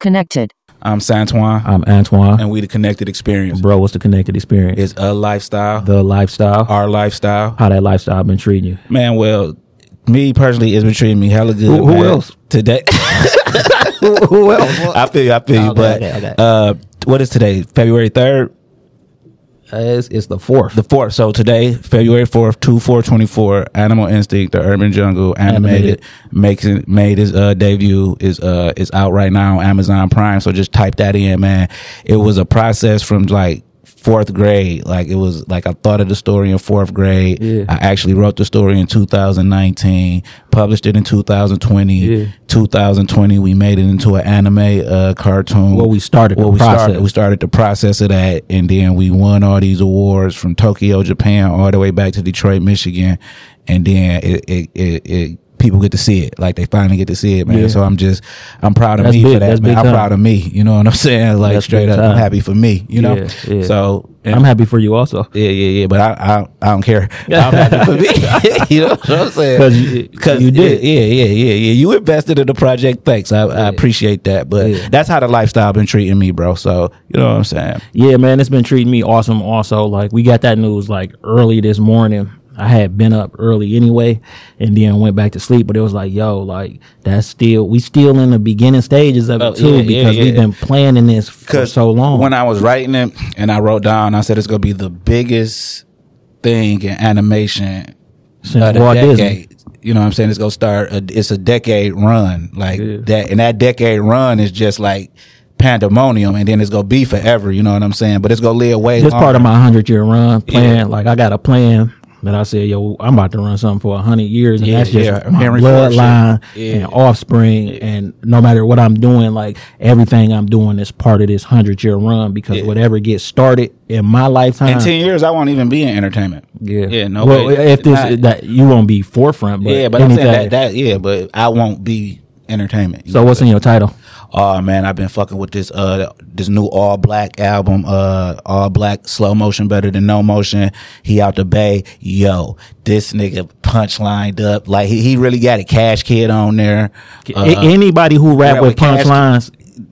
Connected. I'm Santoine, I'm Antoine. and we the Connected Experience. Bro, what's the connected experience? It's a lifestyle, the lifestyle. our lifestyle. How that lifestyle been treating you? Man, well, me personally, it's been treating me hella good. Who- who else? Today. who, who else? I feel you, I feel you. Okay, but okay, okay. uh what is today? February 3rd? Uh, it's, it's the fourth. The 4th. So today, February 4th, 2 4 24, Animal Instinct, The Urban Jungle, animated, makes it, made his uh, debut, is uh is out right now on Amazon Prime. So just type that in, man. It was a process from like fourth grade. Like it was like I thought of the story in fourth grade. Yeah. I actually wrote the story in 2019, published it in 2020. Yeah. 2020, we made it into an anime uh, cartoon. Well, we started the Well, we process. started. We started the process of that, and then we won all these awards from Tokyo, Japan, all the way back to Detroit, Michigan, and then it it it. it People get to see it, like they finally get to see it, man. Yeah. So I'm just, I'm proud of That's me big. for that, man. I'm time. proud of me. You know what I'm saying? Like That's straight up, I'm happy for me. You know. Yeah, yeah. So I'm happy for you also. yeah, yeah, yeah. But I, I, I don't care. I'm happy for me. you know what I'm saying? 'Cause you- Cause you did. Yeah, yeah, yeah, yeah. You invested in the project. Thanks. I, I appreciate that. But that's how the lifestyle been treating me, bro. So you know what I'm saying? Yeah, man, it's been treating me awesome. Also, like we got that news like early this morning. I had been up early anyway, and then went back to sleep. But it was like, yo, like that's still we still in the beginning stages of it Oh, too yeah, yeah, because we've been planning this for so long. When I was writing it, and I wrote down, I said it's gonna be the biggest thing in animation Since Walt Disney. decade. You know what I'm saying? It's gonna start. A, it's a decade run, like Yeah. that, and that decade run is just like pandemonium, and then it's gonna be forever. You know what I'm saying? But it's gonna live way. This part of my hundred year run plan. Yeah. Like I got a plan that I said, yo, I'm about to run something for a hundred years, and Yeah, that's just yeah. my Henry bloodline shit. and Yeah. offspring. And no matter what I'm doing, like everything I'm doing is part of this hundred year run because Yeah. whatever gets started in my lifetime. In ten years, I won't even be in entertainment. yeah, yeah, no. Well, if this not- that you won't be forefront, but yeah, but I'm saying that, that. Yeah, but I won't be entertainment. So know? what's in your title? Oh man, I've been fucking with this uh this new ALLBLACK album, uh ALLBLACK slow motion better than no motion. He out the bay, yo, this nigga punch lined up like he, he really got a Cash Kidd on there. Uh, Anybody who rap rap with with Cash- punchlines,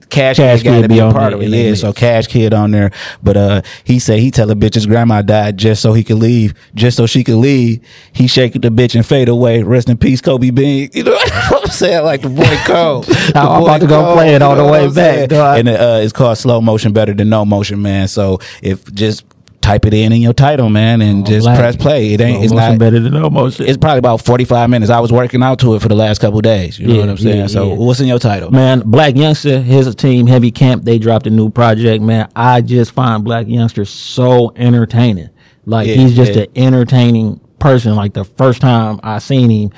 Cash, Cash Kidd got Kid to be on part there of it. Yeah, so Cash Kidd on there. But uh he said he tell a bitch his grandma died just so he could leave, just so she could leave. He shake the bitch and fade away. Rest in peace, Kobe Bean. You know what I'm saying? Like the boy Cole. The I'm boy about to go play it you all the way back. And uh it's called slow motion better than no motion, man. So if just type it in in your title, man, and just press play. It ain't it's not better than almost. it's probably about 45 minutes. I was working out to it for the last couple days. You know Yeah, what I'm saying? yeah, so yeah. what's in your title? Man, BlackYoungsta, his team, Heavy Camp, they dropped a new project, man. I just find BlackYoungsta so entertaining. Like, he's just an entertaining person. Like, the first time I seen him,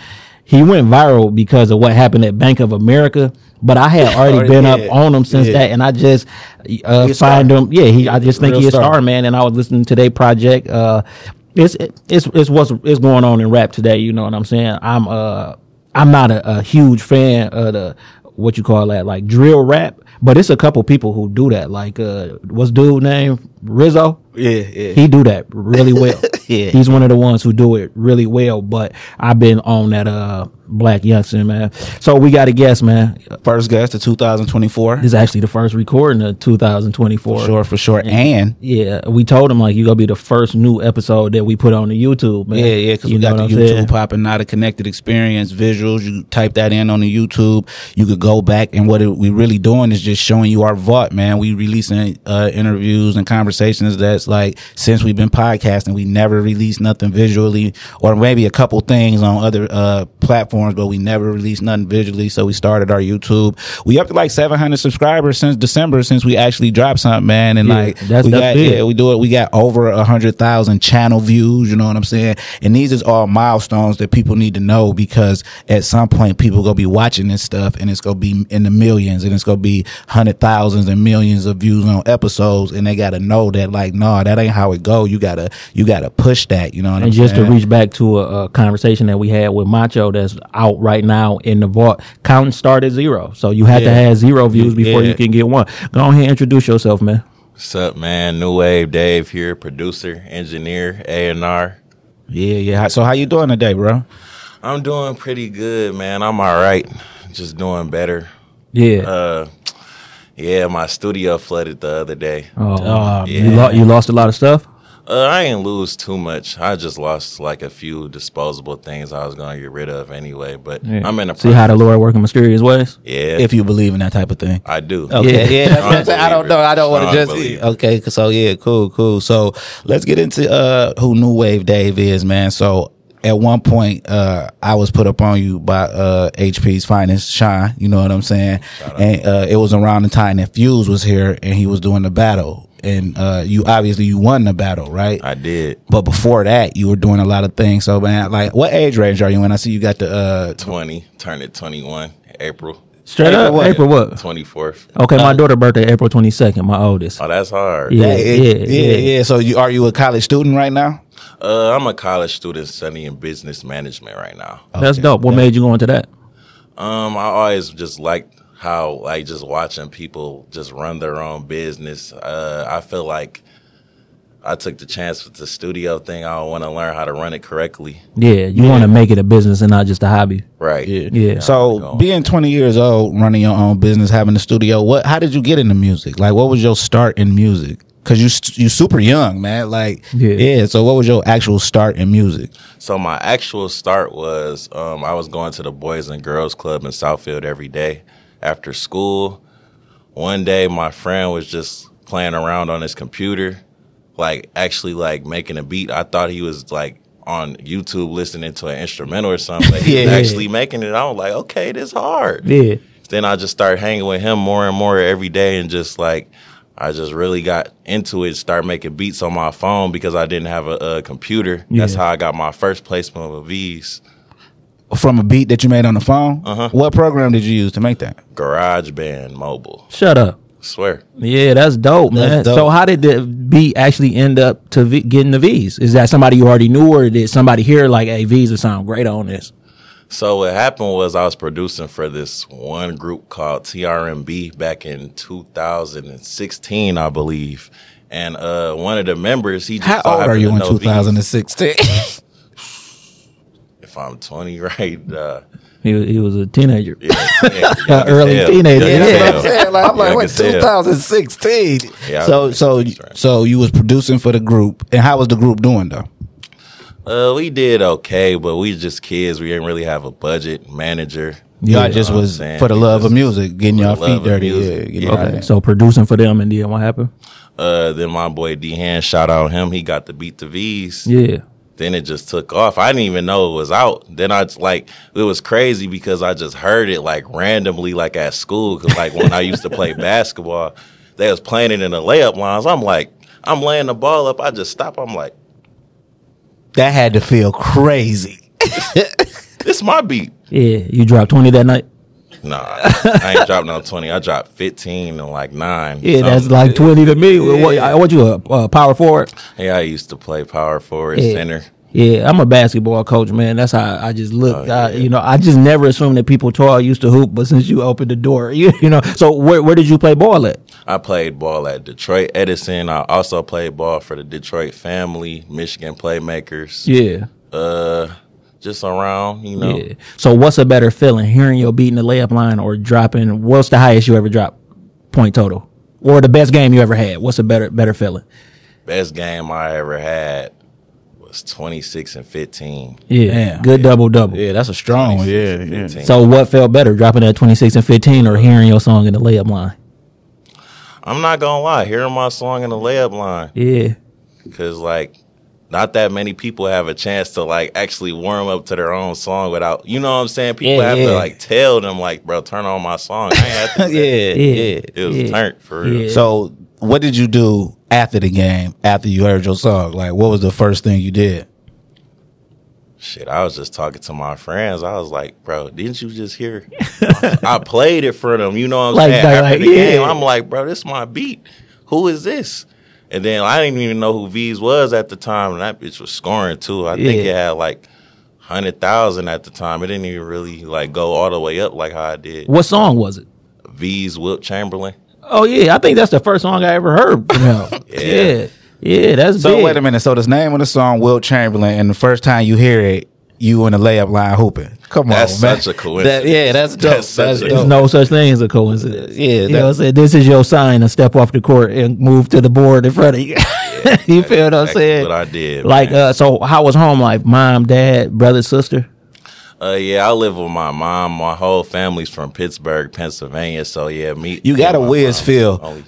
he went viral because of what happened at Bank of America. But I had already Already- been up on him since that, and I just uh, find him. Yeah, he. I just think Real he's a star. star, man. And I was listening to their project. Uh, it's it's it's what's is going on in rap today. You know what I'm saying? I'm uh I'm not a, a huge fan of the what you call that like drill rap, but it's a couple people who do that. Like uh, what's dude name Rizzo? Yeah, yeah. He do that really well. Yeah. He's one of the ones who do it really well. But I've been on that uh BlackYoungsta man. So we got a guest, man. First guest of 2024. This is actually the first recording of 2024. Sure, for sure. And Yeah, we told him like you gonna be the first new episode that we put on the YouTube, man. yeah, yeah, because You we got know the YouTube popping now, a connected experience visuals. You type that in on the YouTube. You could go back and what it, we really doing is just showing you our vault, man. We releasing uh, interviews and conversations conversations that's like since we've been podcasting, we never released nothing visually, or maybe a couple things on other uh, platforms, but we never released nothing visually. So we started our YouTube. We up to like 700 subscribers since December since we actually dropped something, man. And Yeah, like that's- we that's got big. yeah, we do it. We got over a hundred thousand channel views. You know what I'm saying? And these is all milestones that people need to know because at some point people gonna be watching this stuff and it's gonna be in the millions and it's gonna be hundred thousands and millions of views on episodes and they gotta know that like no, that ain't how it go. You gotta you gotta push that. You know what I'm And just saying? to reach back to a, a conversation that we had with Macho that's out right now in the vault, counting start at zero. So you had to have zero views before Yeah. you can get one. Go ahead and introduce yourself, man. What's up, man? Nu Wave Dave here, producer, engineer, A and R. yeah, yeah. So how you doing today, bro? I'm doing pretty good, man. I'm all right. Just doing better. Yeah. Uh, yeah, my studio flooded the other day. oh, oh, you, lo- you lost a lot of stuff? Uh, I ain't lose too much. I just lost like a few disposable things I was gonna get rid of anyway. But Yeah. I'm in a See how the Lord work in mysterious ways? yeah. If you believe in that type of thing. I do. Okay, yeah, that's I'm Strong saying. I don't know. I don't want to just Strong believer. okay. So yeah, cool, cool. So let's get into uh who Nu Wave Dave is, man. So at one point, uh, I was put up on you by uh HP's finest, Sean. You know what I'm saying? And uh, it was around the time that Fuse was here and he was doing the battle. And uh, you obviously you won the battle, right? I did. but before that, you were doing a lot of things. So man, like, what age range are you in? I see you got the uh, Twenty. Turned it twenty one. April Straight April up? what? April what? twenty fourth. Okay, my daughter birthday April 22nd, my oldest. Oh, that's hard. Yeah, yeah, yeah, yeah, yeah. yeah. So you are you a college student right now? Uh, I'm a college student studying business management right now. That's dope. What made you go into that? Um, I always just liked how like just watching people just run their own business. Uh, I feel like I took the chance with the studio thing. I want to learn how to run it correctly. Yeah, you want to make it a business and not just a hobby. Right. Yeah. So being 20 years old, running your own business, having a studio, what? How did you get into music? Like, what was your start in music? Cause you st- you super young, man. Like, Yeah. yeah. So what was your actual start in music? So my actual start was um, I was going to the Boys and Girls Club in Southfield every day after school. One day, my friend was just playing around on his computer, like actually like making a beat. I thought he was like on YouTube listening to an instrumental or something. But he was Yeah. actually making it. I was like, okay, this hard. Yeah. Then I just started hanging with him more and more every day, and just like I just really got into it. Start making beats on my phone because I didn't have a, a computer. That's how I got my first placement with Veeze. From a beat that you made on the phone? Uh-huh. What program did you use to make that? GarageBand Mobile. Shut up. swear. Yeah, that's dope, man. That's dope. So how did the beat actually end up to v- getting the Veeze? Is that somebody you already knew, or did somebody hear like, "Hey, Veeze would sound great on this"? So what happened was I was producing for this one group called TRMB back in 2016, I believe. And uh, one of the members, he just How old are you to in 2016? If I'm 20, right? Uh, He, was- he was a teenager. yeah, yeah, young as Early hell. teenager, Young as yeah. hell. I'm like, I'm like, what, 2016? Yeah, so, so, right. so you was producing for the group, and how was the group doing though? Uh, we did okay, but we just kids. We didn't really have a budget manager. Y'all You just know what I'm was for the love of music, getting for y'all feet dirty. Yeah, you Yeah. Okay, so producing for them, and then what happened? Uh, then my boy D Hand, shout out him. He got the beat the Veeze. Yeah, Then it just took off. I didn't even know it was out. Then I just, like it was crazy because I just heard it like randomly, like at school. Cause like when I used to play basketball, they was playing it in the layup lines. I'm like, I'm laying the ball up. I just stop. I'm like, That had to feel crazy. this my beat. yeah. You dropped twenty that night. Nah, I ain't dropped no twenty. I dropped fifteen and like nine. Yeah, that's like twenty to me. What, I what you a uh, power forward? Yeah, I used to play power forward, Yeah. center. Yeah, I'm a basketball coach, man. That's how I just look. Oh, I, yeah. you know, I just never assumed that people tall used to hoop, but since you opened the door, you, you know. So where where did you play ball at? I played ball at Detroit Edison. I also played ball for the Detroit family, Michigan Playmakers. Yeah, Uh, just around, you know. yeah. So what's a better feeling, hearing your beat in the layup line or dropping? What's the highest you ever dropped point total, or the best game you ever had? What's a better better feeling? Best game I ever had was 26 and 15. Yeah, Damn. good double double. Yeah, that's a strong one. Yeah, yeah. So what felt better, dropping that 26 and 15, or hearing your song in the layup line? I'm not gonna lie, hearing my song in the layup line, Yeah. cause like not that many people have a chance to like actually warm up to their own song without, you know what I'm saying? People Yeah, have yeah. to like tell them like, bro, turn on my song. I ain't have to. yeah, yeah. yeah. It was Yeah. turned for real. Yeah. So, what did you do after the game? After you heard your song, like what was the first thing you did? Shit, I was just talking to my friends. I was like, bro, didn't you just hear? I played it for them. You know what I'm Like, saying? like, After like, the game. I'm like, bro, this is my beat. Who is this? And then I didn't even know who Veeze was at the time, and that bitch was scoring too. I think it had like hundred thousand at the time. It didn't even really like go all the way up like how I did. What song was it? Veeze Wilt Chamberlain. Oh yeah, I think that's the first song I ever heard from him. Yeah. yeah. yeah, that's So big. wait a minute. So the name of the song, Wilt Chamberlain, and the first time you hear it, you in the layup line hooping. Come That's on, man. such a coincidence. That- yeah, that's dope. That's such That's a- dope. There's no such thing as a coincidence. Yeah, you know, what I'm saying? this is your sign to step off the court and move to the board in front of you. you feel what I'm Exactly saying? what I did, Like, uh, so how was home life? Mom, dad, brother, sister. Uh, yeah, I live with my mom. My whole family's from Pittsburgh, Pennsylvania. So yeah, me. You got a and my Wiz feel. only-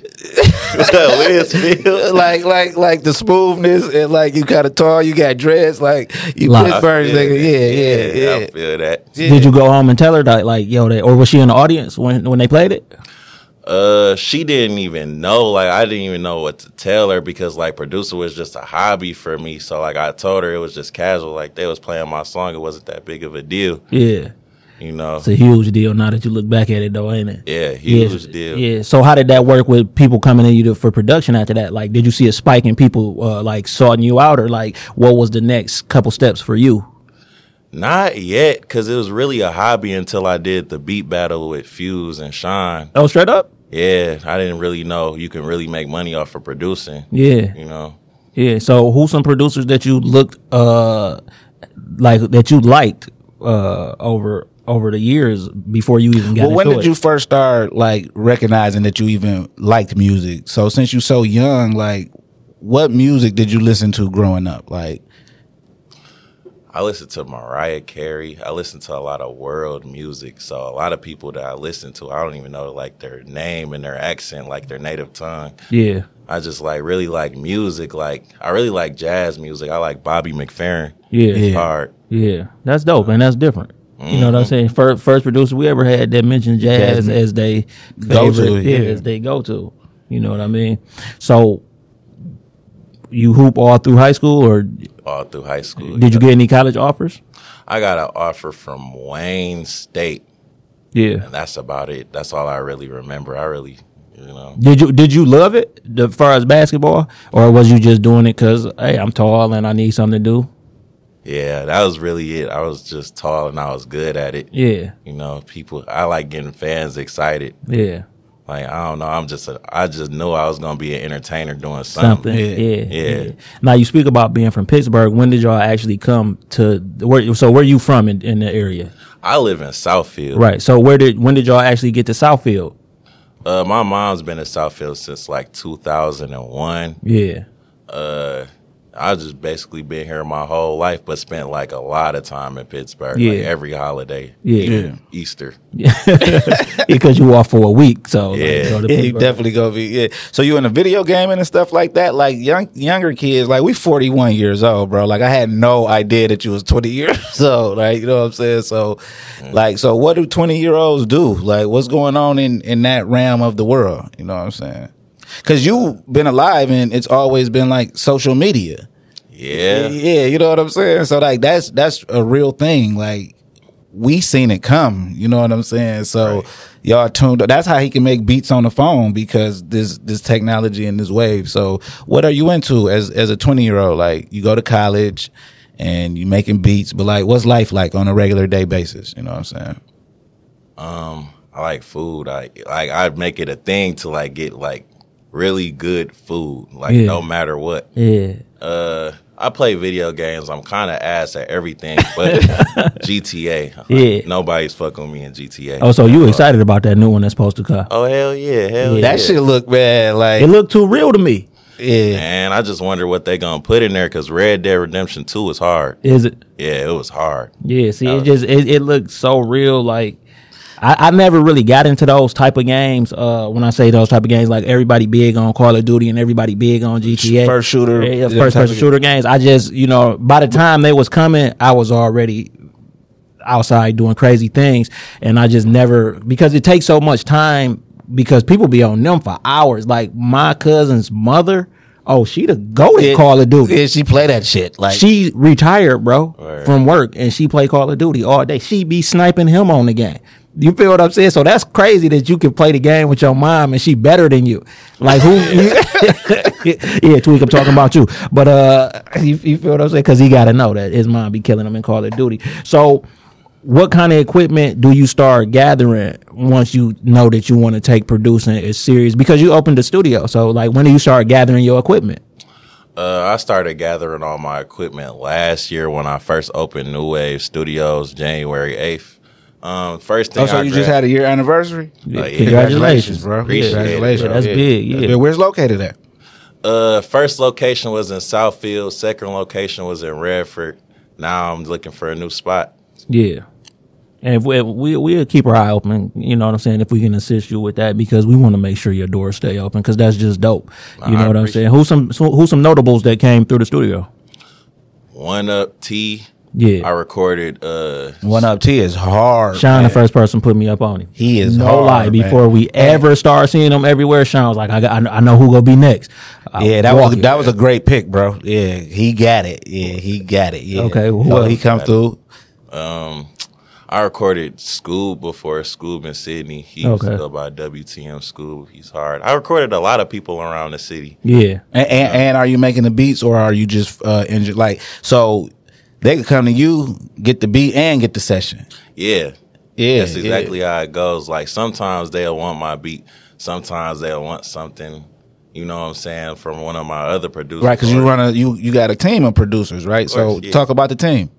Wiz feel. like like like the smoothness and like you kind of tall, you got dreads, like you Like- Pittsburgh I nigga. that. Yeah, yeah, yeah. I feel that. Did you go home and tell her that, like, yo, they, or was she in the audience when when they played it? Uh, she didn't even know. Like, I didn't even know what to tell her because like producer was just a hobby for me. So like, I told her it was just casual. Like they was playing my song. It wasn't that big of a deal. Yeah, You know. it's a huge deal now that you look back at it, though, ain't it? Yeah, huge yeah, deal. Yeah. So how did that work with people coming in you to, for production after that? Like, did you see a spike in people uh, like sorting you out, or like what was the next couple steps for you? Not yet, because it was really a hobby until I did the beat battle with Fuse and Shine. Oh, straight up. Yeah, I didn't really know you can really make money off of producing. Yeah. You know. Yeah. So who's some producers that you looked uh like that you liked uh over over the years before you even got Well, when into did it? you first start like recognizing that you even liked music? So since you're so young, like what music did you listen to growing up? Like I listen to Mariah Carey. I listen to a lot of world music. So a lot of people that I listen to, I don't even know like their name and their accent, like their native tongue. yeah. I just like really like music. Like I really like jazz music. I like Bobby McFerrin. Yeah. Yeah. Hard. Yeah, that's dope, and that's different. You know what I'm mm-hmm. saying? First, first producer we ever had that mentioned jazz Jazz as they Go to, yeah, yeah. as they go to. You know what I mean? So, you hoop all through high school, or All through high school. did you get any college offers? I got an offer from Wayne State, Yeah. and that's about it. That's all I really remember. I really, you know. Did you did you love it the, as far as basketball, or was you just doing it because hey, I'm tall and I need something to do? Yeah, that was really it. I was just tall and I was good at it. Yeah, You know, people. I like getting fans excited. yeah, Like I don't know. I'm just. A, I just knew I was gonna be an entertainer doing something. something. Yeah. Yeah. Yeah. Now you speak about being from Pittsburgh. When did y'all actually come to where? So where are you from in, in the area? I live in Southfield. Right. So where did when did y'all actually get to Southfield? Uh, my mom's been in Southfield since like 2001. Yeah. Uh, I just basically been here my whole life, but spent like a lot of time in Pittsburgh. Yeah. Like every holiday. Yeah. even Easter. because you off for a week. So like, Yeah. go to yeah, you Pittsburgh. definitely go be yeah. So you in the video gaming and stuff like that? Like young younger kids, like we 41 years old, bro. Like I had no idea that you was 20 years old. Like you know what I'm saying? So mm. like so what do 20 year olds do? Like what's going on in in that realm of the world? You know what I'm saying? Cause you've been alive and it's always been like social media. Yeah. Yeah, you know what I'm saying? So like that's that's a real thing. Like we seen it come, you know what I'm saying? So Right. y'all tuned up. That's how he can make beats on the phone because this this technology and this wave. So what are you into as as a 20 year old? Like you go to college and you making beats, but like what's life like on a regular day basis? You know what I'm saying? Um, I like food. I like I make it a thing to like get like really good food, like Yeah. no matter what. Yeah. Uh, I play video games. I'm kind of ass at everything, but GTA. Like, Yeah. nobody's fucking with me in GTA. Oh, so you excited about that new one that's supposed to come? Oh hell yeah, hell yeah. That shit look bad. Like It looked too real to me. yeah. Man, I just wonder what they gonna put in there because Red Dead Redemption Two is hard. Is it? Yeah, it was hard. Yeah. See, it just it, it looked so real. Like I, I never really got into those type of games. Uh, when I say those type of games, like everybody big on Call of Duty and everybody big on GTA, First shooter, yeah, first person shooter games. I just you know by the time they was coming, I was already outside doing crazy things, and I just never because it takes so much time because people be on them for hours. Like my cousin's mother, oh, she the go at Call of Duty. Yeah, she play that shit. Like she retired, bro, Word. from work, and she play Call of Duty all day. She be sniping him on the game. You feel what I'm saying? So that's crazy that you can play the game with your mom and she better than you. Like who? yeah, Tweak, I'm talking about you. But uh, you, you feel what I'm saying? Because he got to know that his mom be killing him in Call of Duty. So, what kind of equipment do you start gathering once you know that you want to take producing as serious? Because you opened the studio. So, like, when do you start gathering your equipment? Uh, I started gathering all my equipment last year when I first opened New Wave Studios, January eighth. Um, first thing Oh, so I you just had a year anniversary? yeah. Congratulations, bro. Appreciate it, Congratulations. bro. That's big, yeah. Where's located at? Uh, first location was in Southfield. Second location was in Redford. Now I'm looking for a new spot. Yeah. And if we, we we'll keep our eye open, you know what I'm saying, if we can assist you with that because we want to make sure your doors stay open because that's just dope. You I know what I'm saying? Who's some so- who's some notables that came through the studio? 1upTee. Yeah. I recorded. Uh, 1upTee is hard. Sean, man. the first person put me up on him. He is no hard, lie. man. Before we ever start seeing him everywhere, Sean was like, "I got, I know- who gonna be next." I Yeah, that was it. that was a great pick, bro. Yeah, he got it. Yeah, he got it. Yeah. Okay, who so he come through. um, I recorded Scoob before Scoob in Sydney. He used Okay. to go by WTM Scoob. He's hard. I recorded a lot of people around the city. yeah. And, and, and are you making the beats or are you just uh injured? Like so, they could come to you, get the beat and get the session. Yeah, Yeah, that's yeah. exactly how it goes. Like sometimes they'll want my beat. Sometimes they'll want something. You know what I'm saying from one of my other producers. Right, because you run a you you got a team of producers, right? so course, yeah. talk about the team.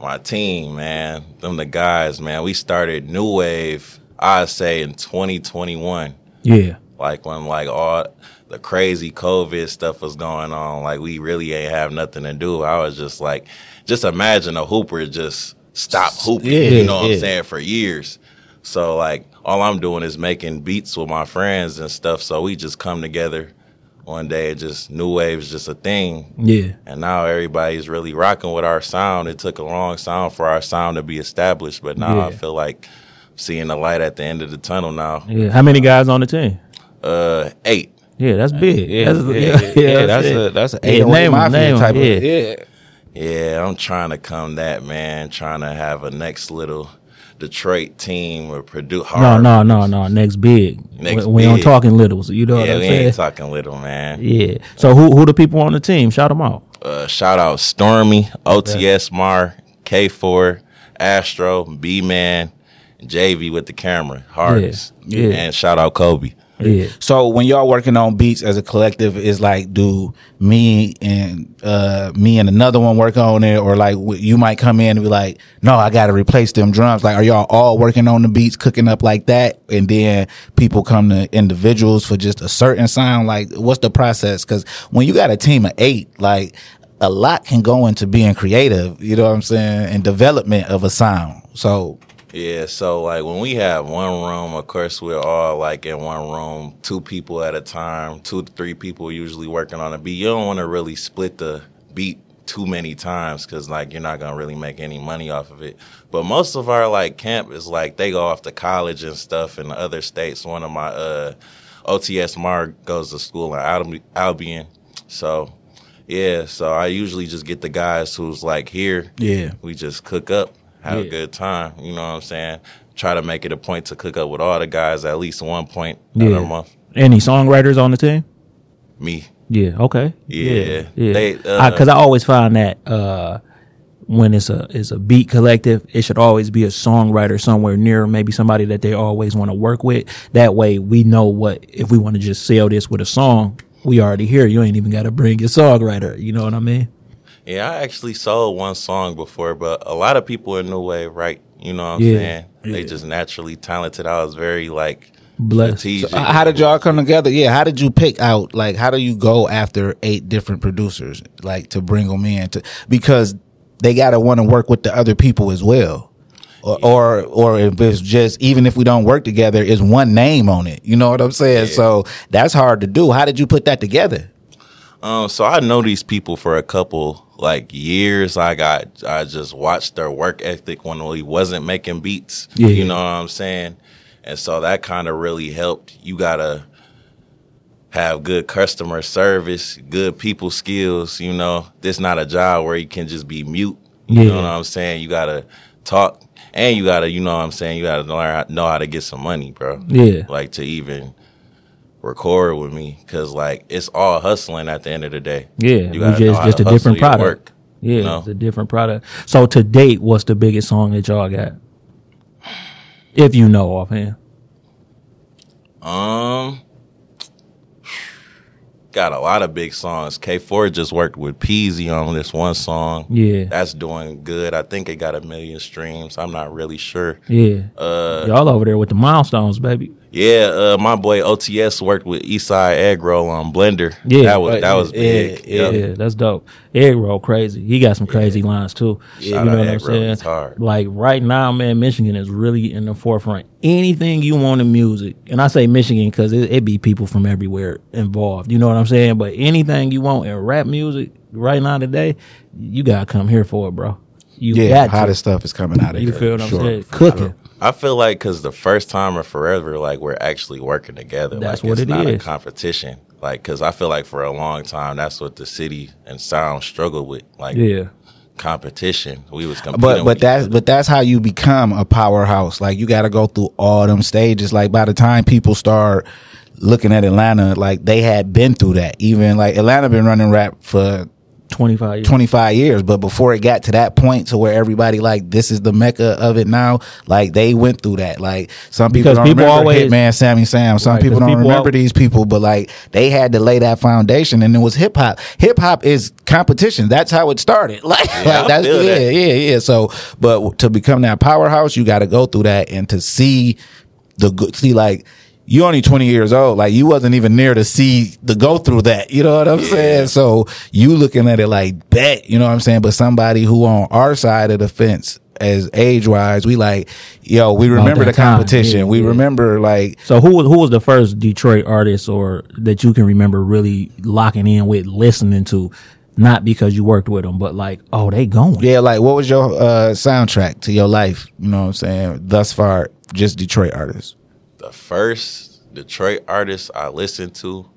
my team, man. Them the guys, man. We started New Wave, I'd say in 2021. Yeah. Like when like all the crazy COVID stuff was going on, like we really ain't have nothing to do. I was just like, just imagine a hooper just stop hooping, Yeah, you know what yeah. I'm saying, for years. So like all I'm doing is making beats with my friends and stuff. So we just come together one day. Just new wave's just a thing. Yeah. And now everybody's really rocking with our sound. It took a long sound for our sound to be established, but now I feel like seeing the light at the end of the tunnel now. Yeah. How many guys on the team? Uh, eight. Yeah, that's big. Yeah, that's, yeah, yeah, that's it. a that's a Yeah, 808 name 'em, mafia name 'em, type yeah. of yeah. Yeah, I'm trying to come that man, trying to have a next little Detroit team or produce. No, no, no, no. Next big. Next we, we don't big. talking littles. You know what Yeah, I'm we saying? ain't talking little, man. yeah. So who who the people on the team? Shout them out. Uh, shout out Stormy, OTS Mar, K4, Astro, B Man, JV with the camera, hardest. Yeah, yeah. And shout out Kobe. Yeah. So when y'all working on beats as a collective, is like do me and uh me and another one work on it, or like you might come in and be like, no, I got to replace them drums. Like, are y'all all working on the beats, cooking up like that, and then people come to individuals for just a certain sound? Like, what's the process? Because when you got a team of eight, like a lot can go into being creative. You know what I'm saying, and development of a sound. So Yeah, so like when we have one room, of course we're all like in one room, two people at a time, two to three people usually working on a beat. You don't want to really split the beat too many times because like you're not gonna really make any money off of it. But most of our like camp is like they go off to college and stuff in other states. One of my uh OTS Mar goes to school in Albi- Albion, so. Yeah, so I usually just get the guys who's like here. Yeah. We just cook up, have Yeah. a good time. You know what I'm saying? Try to make it a point to cook up with all the guys at least one point Yeah. every month. Any songwriters on the team? Me. Yeah. Okay. Yeah. Yeah. They, uh, Because I, always find that uh, when it's a it's a beat collective, it should always be a songwriter somewhere near, maybe somebody that they always want to work with. That way, we know what if we want to just sell this with a song. We already here. You ain't even got to bring your songwriter. You know what I mean? Yeah, I actually sold one song before, but a lot of people in New Wave, right? You know what I'm Yeah. saying? They just naturally talented. I was very like Blessed. strategic. Uh, How did y'all come together? Yeah, how did you pick out? Like, how do you go after eight different producers, like to bring them in? To because they gotta want to work with the other people as well. Or, or or if it's just even if we don't work together, it's one name on it. You know what I'm saying? So that's hard to do. How did you put that together? Um, so I know these people for a couple like years. I got I just watched their work ethic when we wasn't making beats. Yeah. You know what I'm saying? And so that kind of really helped. You gotta have good customer service, good people skills. You know, this not a job where you can just be mute. You Yeah. know what I'm saying? You gotta talk, and you gotta, you know what I'm saying? You gotta learn how, know how to get some money, bro. Yeah. Like to even record with me, cause like it's all hustling at the end of the day. Yeah, you gotta just just a different product. work, yeah, you know? it's a different product. So to date, what's the biggest song that y'all got? If you know offhand. Um, got a lot of big songs. K4 just worked with Peezy on this one song. Yeah. That's doing good. I think it got a million streams. I'm not really sure. Yeah. Uh, y'all over there with the milestones, baby. Yeah, uh, my boy OTS worked with Eastside Egg Roll on Blender. Yeah. that was that was Yeah, big. yeah, Yep. Yeah, that's dope. Egg roll crazy. He got some crazy lines too. Shout you know out what I'm saying? he's hard. Like right now, man, Michigan is really in the forefront. Anything you want in music, and I say Michigan because it, it be people from everywhere involved. You know what I'm saying? But anything you want in rap music right now today, you gotta come here for it, bro. You Yeah, got to. hottest stuff is coming out of You here. You feel what I'm Sure. saying? Cooking. I feel like because the first time or forever, like we're actually working together. That's like, what it's it not a competition. Like, because I feel like for a long time, that's what the city and sound struggled with. Like, Yeah. competition. We was competing. But but that's but that's how you become a powerhouse. Like you got to go through all them stages. Like by the time people start looking at Atlanta, like they had been through that. Even like Atlanta been running rap for Twenty five years. 25 years. But before it got to that point to where everybody like this is the mecca of it now like they went through that. Like some people Because don't people remember always- hitman sammy sam. Some Right, people 'cause don't people remember al- these people but like they had to lay that foundation and it was hip-hop hip-hop is competition. That's how it started. Like, I like that's yeah that. yeah yeah so but to become that powerhouse you got to go through that and to see the good see like you only 20 years old. Like you wasn't even near to see the go through that. You know what i'm saying? So you looking at it like that, you know what i'm saying? But somebody who on our side of the fence as age wise we like yo we remember the competition. Yeah, we yeah. remember like So who was who was the first Detroit artist or that you can remember really locking in with, listening to, not because you worked with them, but like, oh, they going. yeah like what was your uh soundtrack to your life? You know what i'm saying? Thus far just detroit artists the first Detroit artist I listened to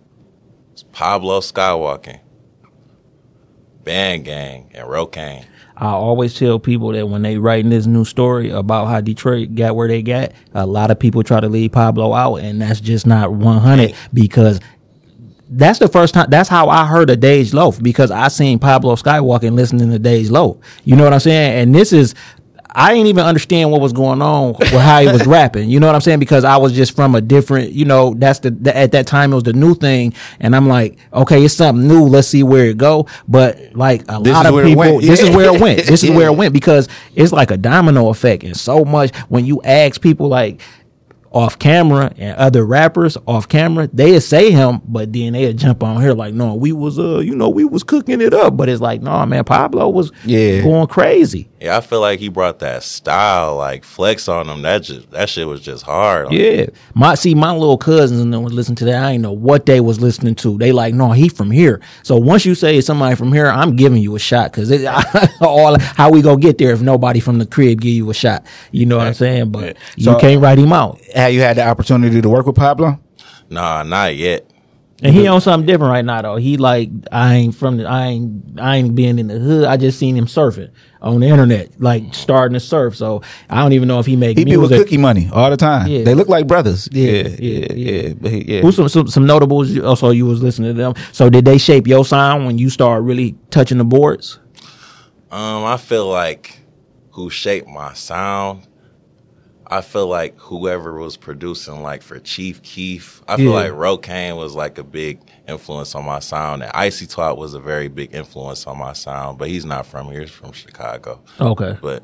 was Pablo Skywalkin, Band Gang, and Rokane. I always tell people that when they writing this new story about how Detroit got where they got, a lot of people try to leave Pablo out, and that's just not one hundred because. That's the first time. That's how I heard of Dage Loaf because I seen Pablo Skywalker and listening to Dage Loaf. You know what I'm saying? And this is, I didn't even understand what was going on with how he was rapping. You know what I'm saying? Because I was just from a different, you know, that's the, the at that time it was the new thing, and I'm like, okay, it's something new. Let's see where it go. But like a This lot of people, this is where it went. This is Yeah. where it went because it's like a domino effect, and so much when you ask people like off camera and other rappers off camera, they say him, but then they jump on here like, no, we was uh, you know, we was cooking it up. But it's like, no, man, Pablo was Yeah. going crazy. Yeah, I feel like he brought that style, like flex on him. That just that shit was just hard. Like, Yeah, my see my little cousins and them was listening to that. I didn't know what they was listening to. They like, no, he from here. So once you say somebody from here, I'm giving you a shot because all how we gonna get there if nobody from the crib give you a shot. You know what I'm saying? But you So- can't write him out. have you had the opportunity to work with pablo Nah, not yet. And he on something different right now though. He like I ain't from the I ain't I ain't being in the hood. I just seen him surfing on the internet, like starting to surf. So I don't even know if he make he be with cookie money all the time Yeah. they look like brothers Yeah, yeah yeah, yeah yeah. yeah, but he- yeah. Who's some, some some notables? Also, you was listening to them. So did they shape your sound when you start really touching the boards? Um, I feel like who shaped my sound. I feel like whoever was producing, like for Chief Keef, I feel Yeah. like Rokane was like a big influence on my sound, and Icytwat was a very big influence on my sound. But he's not from here; he's from Chicago. Okay. But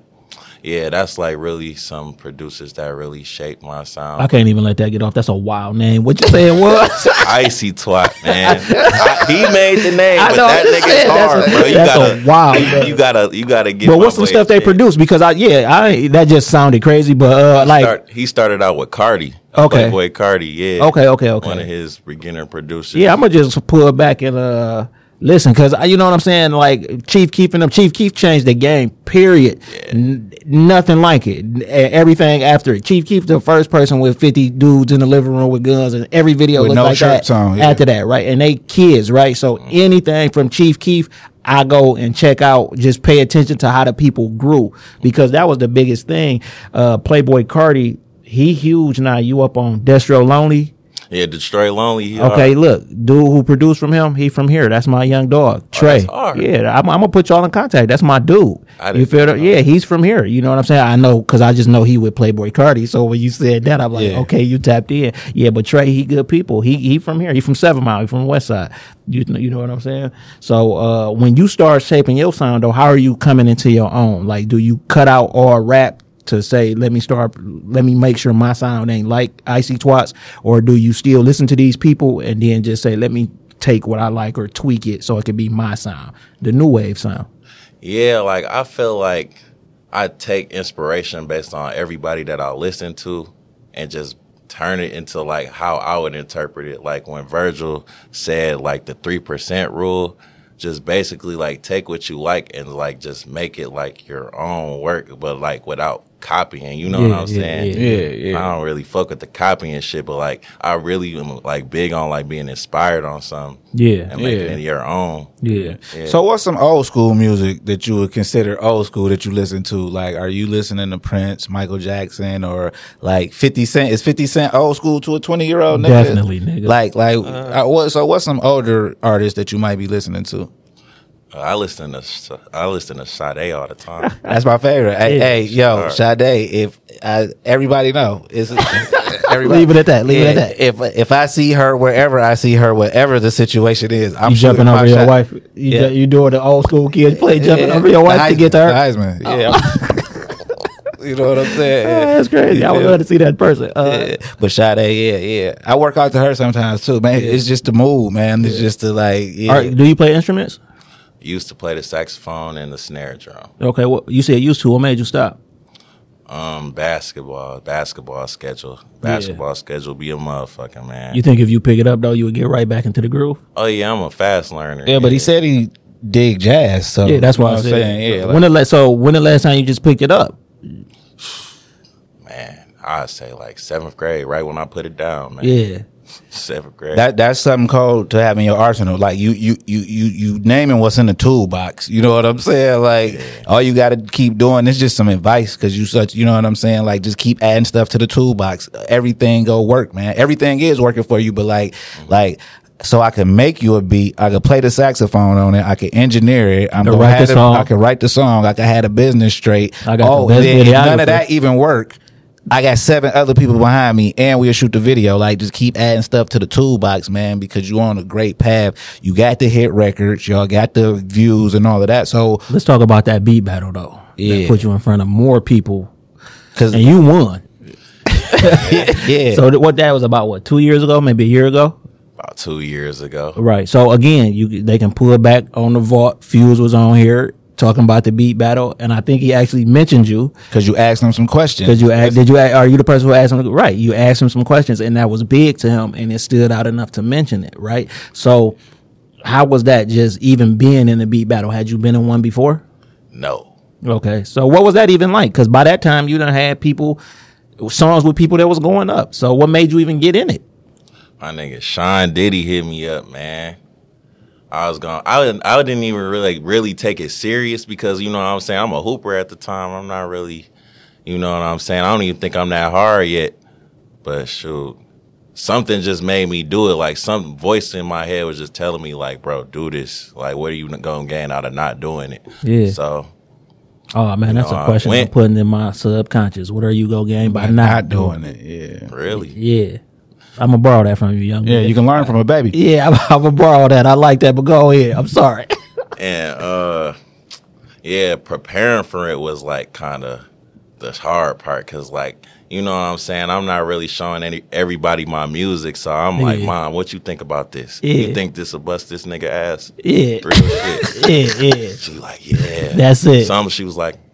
yeah, that's like really some producers that really shaped my sound. I can't even let that get off. That's a wild name. What you say it was? Icytwat, man. I- he made the name, I but know, that nigga's saying, that's hard, a- bro. You that's a gotta, wild you, you gotta, you gotta get. but what's some stuff they produced? Because I yeah, I that just sounded crazy. But uh, like Start- he started out with Carti. Okay. Playboi Carti, yeah. Okay, okay, okay. One of his beginner producers. Yeah, I'm gonna just pull back and uh listen, cause you know what I'm saying. Like Chief Keef and them, Chief Keef changed the game. Period. N- nothing like it. N- Everything after it. Chief Keef the first person with 50 dudes in the living room with guns, and every video With looked no like that. on, yeah. After that, right? And they kids, right? So anything from Chief Keef. I go and check out, just pay attention to how the people grew because that was the biggest thing. Uh, Playboi Carti, he huge now. You up on Destroy Lonely? Yeah, Destroy Lonely. he Okay, hard. look, dude who produced from him, he from here. That's my young dog, Trey. Oh, that's hard. Yeah, I'm, I'm gonna put y'all in contact. That's my dude. I You feel that? Yeah, he's from here. You know what I'm saying? I know because I just know he with Playboi Carti. So when you said that, I'm like, Yeah. okay, you tapped in. Yeah, but Trey, he good people. He he from here. He from Seven Mile. He from West Side. You know, you know what I'm saying? So uh, when you start shaping your sound, though, how are you coming into your own? Like, do you cut out all rap? To say, let me start, let me make sure my sound ain't like Icytwats, or do you still listen to these people and then just say, let me take what I like or tweak it so it can be my sound, the new wave sound? Yeah, like I feel like I take inspiration based on everybody that I listen to and just turn it into like how I would interpret it. Like when Virgil said like the 3% rule, just basically like take what you like and like just make it like your own work, but like without copying. You know Yeah, what I'm yeah, saying? yeah. Yeah, yeah. I don't really fuck with the copying shit, but like I really am like big on like being inspired on something Yeah, and making Yeah. it your own. yeah. Yeah. So what's some old school music that you would consider old school that you listen to? Like, are you listening to Prince, Michael Jackson, or like Fifty Cent? Is Fifty Cent old school to a twenty year old nigga? Definitely, nigga. Like, like, uh, what? So what's some older artists that you might be listening to? I listen to I listen to Sade all the time. That's my favorite. Hey, hey, yo, Sure. Sade. If I, everybody know, it's everybody. Leave it at that, leave it at Yeah, If if I see her wherever I see her, whatever the situation is, I'm You jumping over your shot. wife. You, Yeah. ju- you doing the old school kids play, jumping Yeah, over your the wife to get to her. the Heisman. Yeah. you know what I'm saying? Oh, that's crazy. I would love to see that person. Uh, Yeah. But Sade, yeah, yeah. I work out to her sometimes too, man. It's just the move, man. It's just to like, yeah. all right, do you play instruments? Used to play the saxophone and the snare drum. Okay, well, you said used to. What made you stop? Um, basketball, basketball schedule, basketball schedule be a motherfucking man. You think if you pick it up though, you would get right back into the groove? oh yeah, I'm a fast learner. yeah, but he said he dig jazz, so Yeah, that's you what I I'm said. saying. Yeah, like- when the la- so when the last time you just picked it up? man, I say like seventh grade, right when I put it down, man. Yeah. Seventh grade. That that's something cold to have in your arsenal. Like you you you you you naming what's in the toolbox. You know what I'm saying? Like all you got to keep doing is just some advice because you such. You know what I'm saying? Like just keep adding stuff to the toolbox. Everything go work, man. Everything is working for you, but like mm-hmm. like. So I can make you a beat. I can play the saxophone on it. I can engineer it. I'm gonna write the song. I can write the song. I can have the business straight. I got oh, best and none of that even work. I got seven other people behind me, and we'll shoot the video. Like, just keep adding stuff to the toolbox, man, because you're on a great path. You got the hit records, y'all got the views and all of that. So, Let's talk about that beat battle though. Yeah. That put you in front of more people, because and you won. yeah, So th- what that was about? What two years ago? Maybe a year ago? About two years ago. Right. So again, you they can pull back on the vault. Fuse was on here talking about the beat battle, and I think he actually mentioned you because you asked him some questions. because you asked. Did you? a- Are you the person who asked him? Right. You asked him some questions, and that was big to him, and it stood out enough to mention it. Right. So how was that? Just even being in the beat battle? Had you been in one before? No. Okay. So what was that even like? Because by that time you done had people songs with people that was going up. So what made you even get in it? My nigga Sean Diddy hit me up, man. I was going I didn't I didn't even really really take it serious because you know what I'm saying, I'm a hooper at the time. I'm not really you know what I'm saying? I don't even think I'm that hard yet. But shoot. Something just made me do it. Like some voice in my head was just telling me, like, bro, do this. Like, what are you gonna gain out of not doing it? Yeah. So Oh man, that's know, a I question I'm putting in my subconscious. What are you gonna gain by not, not, doing it. Yeah, really, Yeah. I'm gonna borrow that from you, young yeah, man. you can learn from a baby. Yeah, I'm, I'm gonna borrow that. I like that, but go ahead. I'm sorry. and uh, yeah, preparing for it was like kind of the hard part because like you know what I'm saying. I'm not really showing any everybody my music, so I'm like, Mom, what you think about this? Yeah. You think this will bust this nigga ass? Yeah. Real shit. Yeah, yeah. She like, yeah. That's it. Some she was like, nah,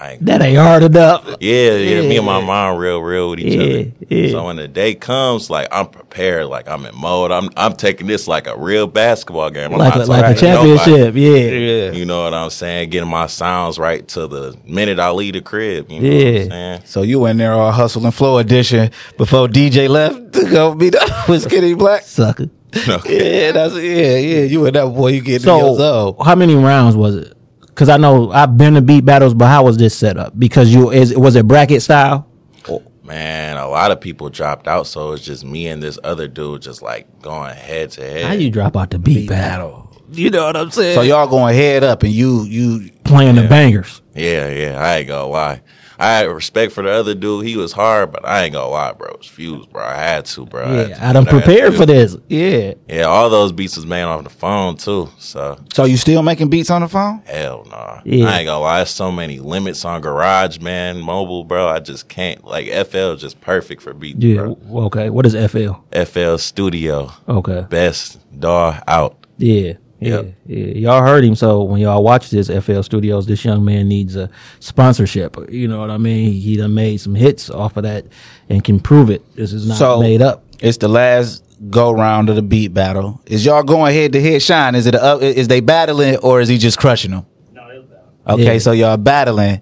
I ain't. That ain't hard enough. Yeah, yeah, Me and my mom real, real with each Yeah, other. yeah. So when the day comes, like I'm prepared, like I'm in mode. I'm I'm taking this like a real basketball game. I'm Like a, like a talking to nobody. championship. Yeah. Yeah. You know what I'm saying? Getting my sounds right to the minute I leave the crib. You know Yeah. what I'm saying? So you in there all hustle and flow edition before DJ left to go meet up with Skinny Black. Sucker. Yeah, that's yeah, yeah. You and that boy, you get in So, zone. how many rounds was it? Because I know I've been to beat battles, but how was this set up? Because you is was it bracket style? Oh, man, a lot of people dropped out, so it's just me and this other dude just like going head to head. How you drop out the beat, battle? You know what I'm saying? So y'all going head up, and you you playing the bangers. Yeah, yeah, I ain't gonna lie. I had respect for the other dude. He was hard, but I ain't gonna lie, bro. It was fused, bro. I had to, bro. had Yeah, to I done do that. prepared for this. Yeah. Yeah, all those beats was made off the phone too. So so you still making beats on the phone? hell no. Yeah. I ain't gonna lie. There's so many limits on GarageBand, mobile, bro. I just can't. Like FL is just perfect for beats, Yeah. bro. w- Okay. What is FL? FL Studio, Okay. best DAW out. Yeah. Yeah, Yep. yeah, y'all heard him. So when y'all watch this FL Studios, this young man needs a sponsorship. You know what I mean? He done made some hits off of that and can prove it. This is not So made up. It's the last go round of the beat battle. Is y'all going head to head? Shine. Is it a, up? Is they battling or is he just crushing them? No, they battling. Okay, Yeah. so y'all battling,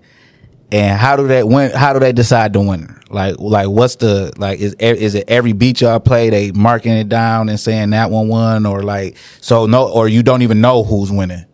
and how do they win? How do they decide the winner? Like, like what's the like? Is e- is it every beat y'all play? They marking it down and saying that one won, or like so no, or you don't even know who's winning.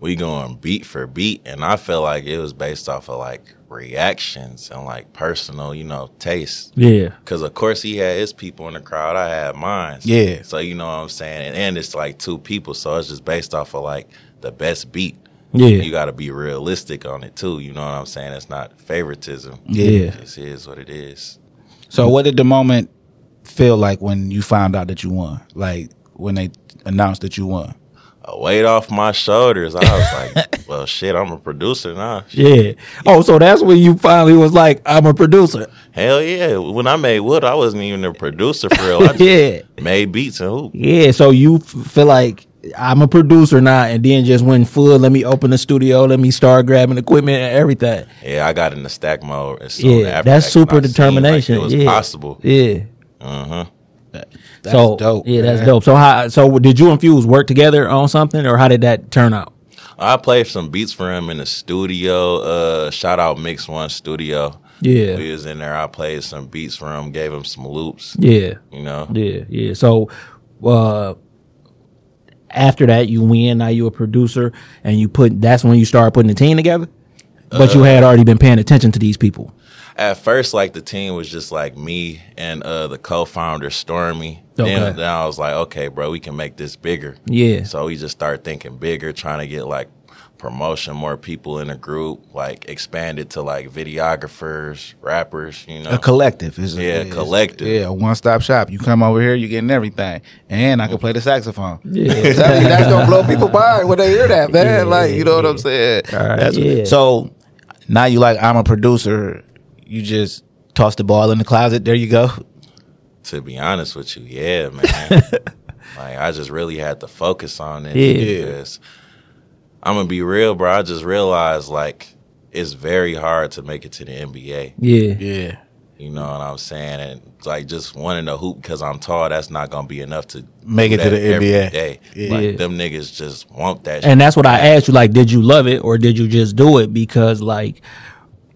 we going beat for beat and i feel like it was based off of like reactions and like personal you know taste Yeah. because of course he had his people in the crowd i had mine Yeah. so you know what i'm saying and, and it's like two people so it's just based off of like the best beat Yeah. you got to be realistic on it too you know what i'm saying it's not favoritism Yeah. it just is what it is So, what did the moment feel like when you found out that you won? Like when they announced that you won? a weight off my shoulders i was like well shit i'm a producer now Yeah. Oh, so that's when you finally was like, I'm a producer. Hell yeah! When I made Wood, I wasn't even a producer for real. I just Yeah. made beats and hoop. Yeah. So you f- feel like I'm a producer now, and then just went full. Let me open the studio. Let me start grabbing equipment and everything. Yeah, I got in the stack mode. And soon Yeah, after that's that, super I seen, like, determination. it was yeah. possible. Yeah. Uh-huh. That's so dope. yeah, that's dope. So how? So did you and Fuse work together on something, or how did that turn out? I played some beats for him in the studio. Uh, shout out Mix One Studio. Yeah. we was in there. I played some beats for him. Gave him some loops. Yeah. You know. Yeah, yeah. So, uh, after that, you win. Now you a producer, and you put. That's when you start putting the team together. But Uh, you had already been paying attention to these people. At first, like the team was just like me and uh, the co-founder Stormy. Okay. Then, then I was like, okay, bro, we can make this bigger. Yeah. So we just start thinking bigger, trying to get like promotion, more people in the group, like expanded to like videographers, rappers, you know. A collective. Is Yeah, a, collective. Yeah, a one stop shop. You come over here, you're getting everything, and I can play the saxophone. Yeah. Tell you, that's gonna blow people by when they hear that, man. like, you know what I'm saying? That's- yeah. So now you like, I'm a producer. You just toss the ball in the closet. There you go. to be honest with you, yeah, man. like I just really had to focus on it Yeah. because I'm gonna be real, bro. I just realized like it's very hard to make it to the NBA. Yeah. Yeah. You know what I'm saying? And like just wanting to hoop because I'm tall, that's not gonna be enough to Make it to the every NBA. day. Yeah. Like Yeah. them niggas just want that. Shit. And shit. that's what I asked you. Like, did you love it, or did you just do it because, like,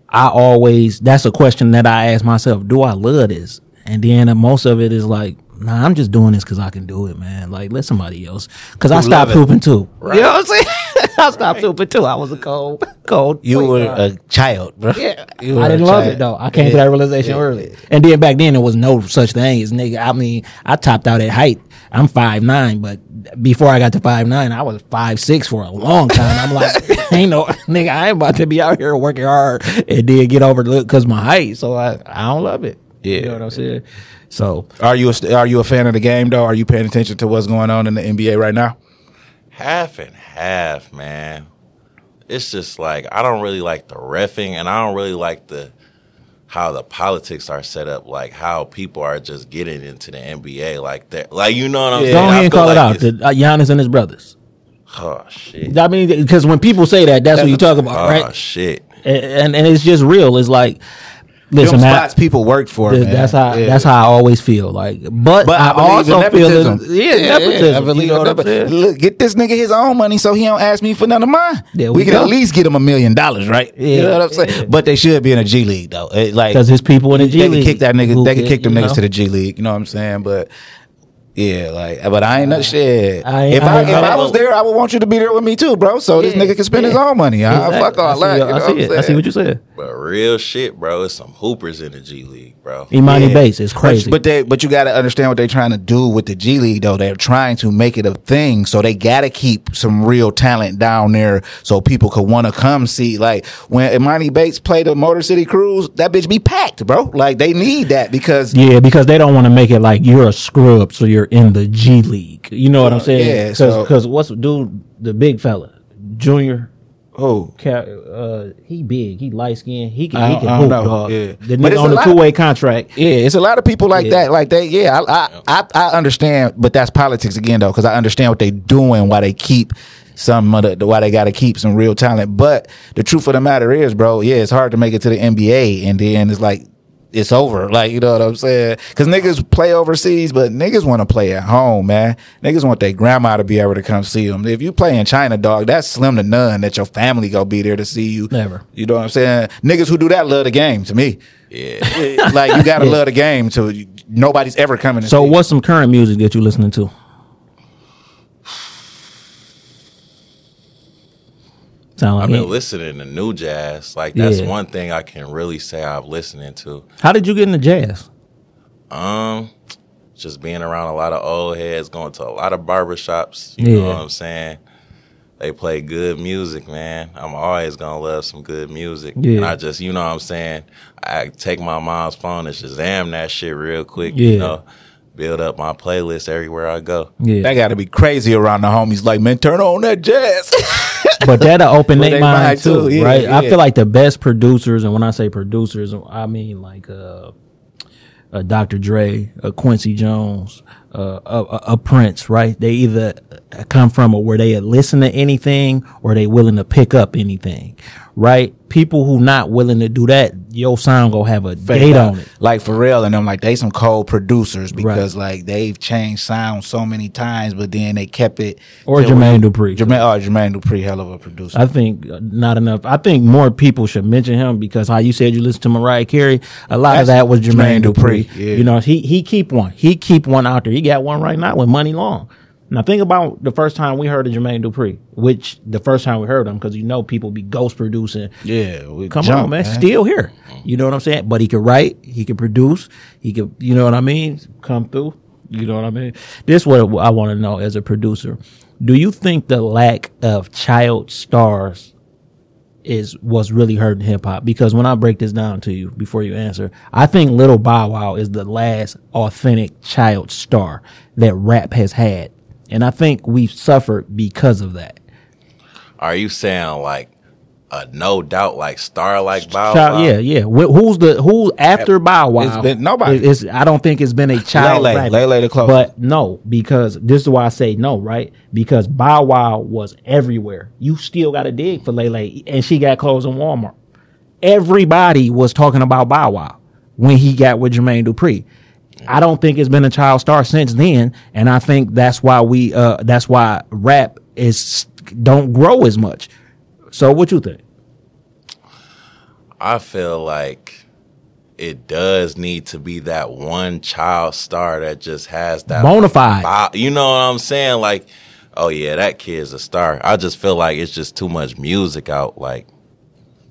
I always. That's a question that I ask myself. Do I love this? And then uh, most of it is like, nah, I'm just doing this because I can do it, man. Like, let somebody else. Because I stopped it. hooping too. You know what I'm saying? I stopped hooping too. I was a cold, cold. You point were guard. a child, bro. Yeah, You were I a didn't love child. it though. I came to that realization early. And then back then there was no such thing as nigga. I mean, I topped out at height. I'm five nine, but before I got to five nine, I was five six for a long time. I'm like, ain't no nigga. I ain't about to be out here working hard and then get overlooked because my height. So I, I don't love it. Yeah. you know what I'm saying. So Are you a, are you a fan of the game though? Are you paying attention to what's going on in the NBA right now? Half and half, man. It's just like I don't really like the refing, and I don't really like the how the politics are set up, like how people are just getting into the NBA like that. Like you know what I'm Go saying? I ahead and feel call it out. it's- The, uh, Giannis and his brothers. Oh shit. I mean, because when people say that, that's what you talk about, Oh right? shit. And, and and it's just real. It's like, listen, Them man, spots people work for. th- man. that's how Yeah. that's how I always feel. Like, but, But I, I, also feel yeah, nepotism. I believe you know in what I'm nepotism. Look, get this nigga his own money so he don't ask me for none of mine. There we, we can go. at least get him a million dollars, right? Yeah. You know what I'm saying? But they should be in a G League though. It, like Because his people in the G they League can kick that nigga. who They can can, kick them niggas know? to the G League. You know what I'm saying? But yeah, like, but I ain't not shit. I ain't- if I I, if I I was there, I would want you to be there with me too, bro. So this nigga can spend his own money. I Exactly. fuck all I see, that. I You know see what it. I'm I see what you said. But real shit, bro. It's some hoopers in the G League, bro. Emoni Yeah. Bates is crazy. But, but they but you got to understand what they're trying to do with the G League though. They're trying to make it a thing, so they got to keep some real talent down there, so people could want to come see. Like when Emoni Bates played the Motor City Cruise, that bitch be packed, bro. Like they need that because yeah, because they don't want to make it like you're a scrub, so you're in the G League. You know what I'm saying? Yeah, Because so- what's dude the big fella, Junior. oh. Uh, he big, he light skinned, he can, he can hoop, know, dog. yeah. The But nigga on the two way contract. Yeah, it's a lot of people like Yeah. that. Like they, yeah, I, I, I, I understand, but that's politics again, though, because I understand what they doing, why they keep some of the, why they got to keep some real talent. But the truth of the matter is, bro, yeah, it's hard to make it to the NBA, and then it's like it's over. Like you know what I'm saying? Because niggas play overseas, but niggas want to play at home, man. Niggas want their grandma to be able to come see them. If you play in China, dog, that's slim to none that your family go be there to see you. Never. You know what I'm saying? Niggas who do that love the game. To me. Yeah. like you gotta love the game so nobody's ever coming to So, see. what's some current music that you listening to? Sound like I've been it. listening to new jazz. Like that's Yeah. one thing I can really say I've listening to. How did you get into jazz? Um, just being around a lot of old heads, going to a lot of barbershops. You know what I'm saying? They play good music, man. I'm always gonna love some good music. Yeah. And I just, you know what I'm saying? I take my mom's phone and Shazam that shit real quick, Yeah. you know, build up my playlist everywhere I go. Yeah, that gotta be crazy around the homies. Like, man, turn on that jazz. but that'll open Well, their they mind too, yeah, right? I feel like the best producers, and when I say producers, I mean like uh, a Dr. Dre, a Quincy Jones, uh, a, a, a Prince, right? They either come from a, where they listen to anything or they willing to pick up anything, right? People who not willing to do that, your sound gonna have a date on it. Like Pharrell and them, like they some cold producers because like they've changed sound so many times, but then they kept it. Or Jermaine Dupri. Jermaine, oh, Jermaine Dupri, hell of a producer. I think uh, not enough. I think more people should mention him because how you said you listen to Mariah Carey, a lot of that was Jermaine, Jermaine Dupri. Dupri, yeah. You know, he he keep one. He keep one out there. He got one right now with Money Long. Now think about the first time we heard of Jermaine Dupri, which the first time we heard him because you know people be ghost producing. yeah, Come jump, on, man. Still here. You know what I'm saying? But he could write, he could produce, he could, you know what I mean? Come through. You know what I mean? This is what I want to know as a producer. Do you think the lack of child stars is what's really hurting hip hop? Because when I break this down to you before you answer, I think Little Bow Wow is the last authentic child star that rap has had. And I think we've suffered because of that. Are you saying like a no doubt like star like Bow Wow? yeah, yeah. Wh- who's the who after Bow Wow? It's been nobody. It- It's, I don't think it's been a child. Lay Lay. Lele the closest. But no, because this is why I say no, right? Because Bow Wow was everywhere. You still got to dig for Lay Lay, and she got clothes in Walmart. Everybody was talking about Bow Wow when he got with Jermaine Dupri. I don't think it's been a child star since then, and I think that's why we uh that's why rap is don't grow as much. So what you think? I feel like it does need to be that one child star that just has that Bona fide. Bow- You know what I'm saying? Like, oh yeah, that kid's a star. I just feel like it's just too much music out. Like,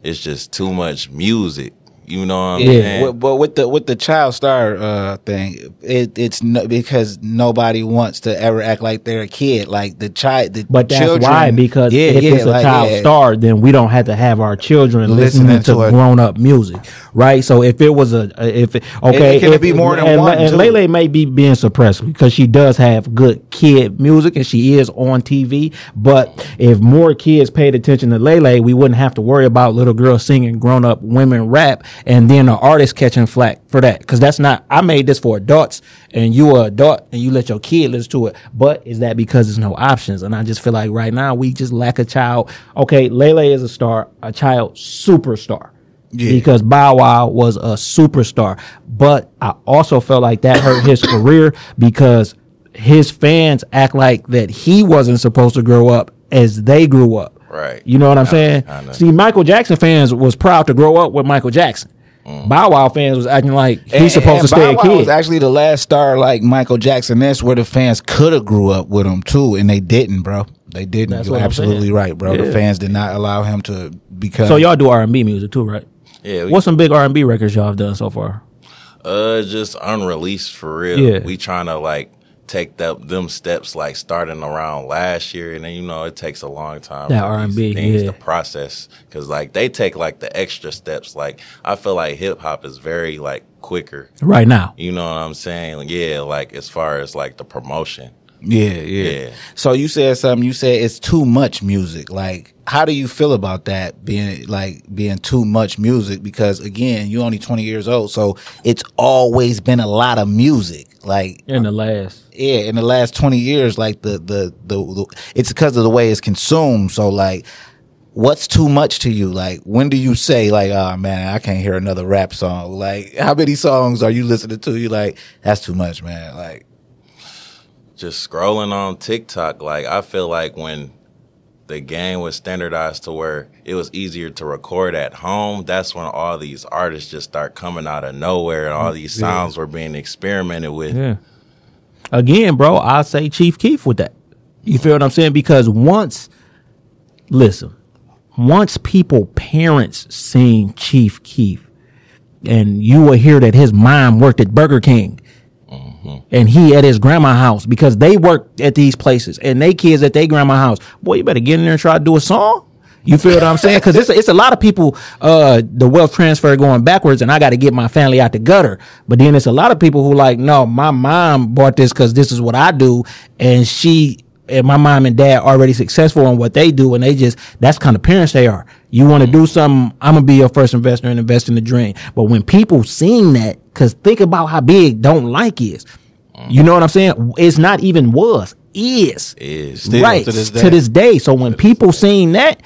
it's just too much music. You know what I'm Yeah. saying? But, but with the with the child star uh, thing, it, it's no, because nobody wants to ever act like they're a kid. Like the child, the But that's children, why, because yeah, if yeah, it's a like, child yeah. star, then we don't have to have our children listening, Listening to, to grown up music, right? So if it was a, if it, okay, it can if, be more than and, one, and too. Lay Lay may be being suppressed because she does have good kid music and she is on TV. But if more kids paid attention to Lay Lay, we wouldn't have to worry about little girls singing grown up women rap and then the artist catching flack for that because that's not. I made this for adults, and you are adult, and you let your kid listen to it. But is that because there's no options? And I just feel like right now we just lack a child. Okay, Lay Lay is a star, a child superstar. Because Bow Wow was a superstar. But I also felt like that hurt his career because his fans act like that he wasn't supposed to grow up as they grew up. Right. You know what I'm I- saying? I know. See, Michael Jackson fans was proud to grow up with Michael Jackson. Mm. Bow Wow fans was acting like he's And- supposed and to stay a Bow Wow was actually the last star like Michael Jackson. That's where the fans could have grew up with him too, and they didn't, bro. They didn't. That's You're absolutely right, bro. Yeah. The fans did not allow him to become. so y'all do R and B music too, right? Yeah, we, What's some big R and B records y'all have done so far? uh, just unreleased for real. Yeah. We trying to like take that them steps like starting around last year, and then you know it takes a long time. That for R&B, things yeah. to process because like they take like the extra steps. Like I feel like hip hop is very like quicker. Right now, You know what I'm saying? Yeah, like as far as like the promotion. Yeah, yeah, Yeah. So you said something. You said it's too much music. Like, how do you feel about that being like being too much music? Because again, you're only 20 years old, so it's always been a lot of music. Like, in the last, yeah, in the last 20 years, like the the the, the it's because of the way it's consumed. So like. What's too much to you? Like, when do you say, like, oh man, I can't hear another rap song? Like, how many songs are you listening to? You like, that's too much, man. Like, just scrolling on TikTok, like I feel like when the game was standardized to where it was easier to record at home, that's when all these artists just start coming out of nowhere and all mm, these sounds were being experimented with. yeah. Again, bro, I say Chief Keef with that. You feel what I'm saying? Because once, listen, once people parents seen Chief Keef, and you will hear that his mom worked at Burger King. And he at his grandma house because they work at these places and they kids at their grandma house. Boy, you better get in there and try to do a song. You feel what I'm saying? Because it's it's a lot of people. Uh, the wealth transfer going backwards, and I got to get my family out the gutter. But then it's a lot of people who like, no, my mom bought this because this is what I do, and she and my mom and dad already successful in what they do, and they just that's kind of parents they are. You want to do something, I'm gonna be your first investor and invest in the dream. But when people seeing that, because think about how big don't like is. You know what I'm saying? It's not even was is Is Still right to this to day. this day. So when people seeing that,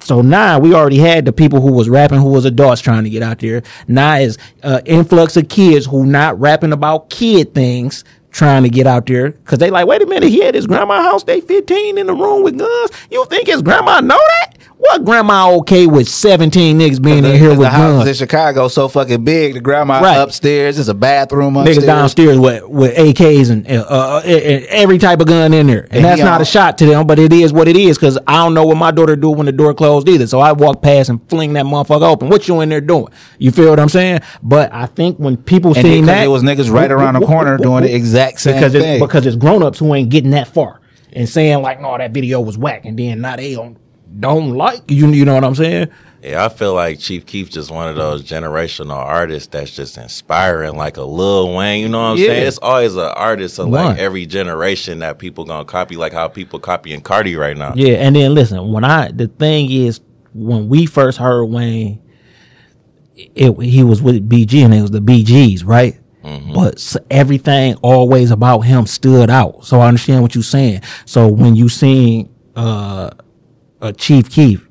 so now we already had the people who was rapping who was adults trying to get out there. Now is uh, influx of kids who not rapping about kid things trying to get out there because they like, wait a minute, he at his grandma house. They 15 in the room with guns. You think his grandma know that? What grandma okay with 17 niggas being in here the with houses guns? in Chicago so fucking big. The grandma Right. upstairs. There's a bathroom upstairs. Niggas downstairs with, with AKs and uh, uh, and every type of gun in there, and, And that's not all- a shot to them, but it is what it is. Because I don't know what my daughter do when the door closed either. So I walk past and fling that motherfucker open. What you in there doing? You feel what I'm saying? But I think when people And seen that, it was niggas right around the corner doing the exact same because thing. It's, because it's grown ups who ain't getting that far and saying like, no, that video was whack, and then now they don't don't like you. You know what I'm saying? Yeah, I feel like Chief Keef just one of those generational artists that's just inspiring, like a Lil Wayne. You know what I'm Yeah. saying? It's always an artist of One. like every generation that people gonna copy, like how people copying Carti right now. Yeah, and then listen, when I the thing is when we first heard Wayne, it he was with BG and it was the BGs, right? But everything always about him stood out. So I understand what you're saying. So when you seen uh, uh Chief Keef,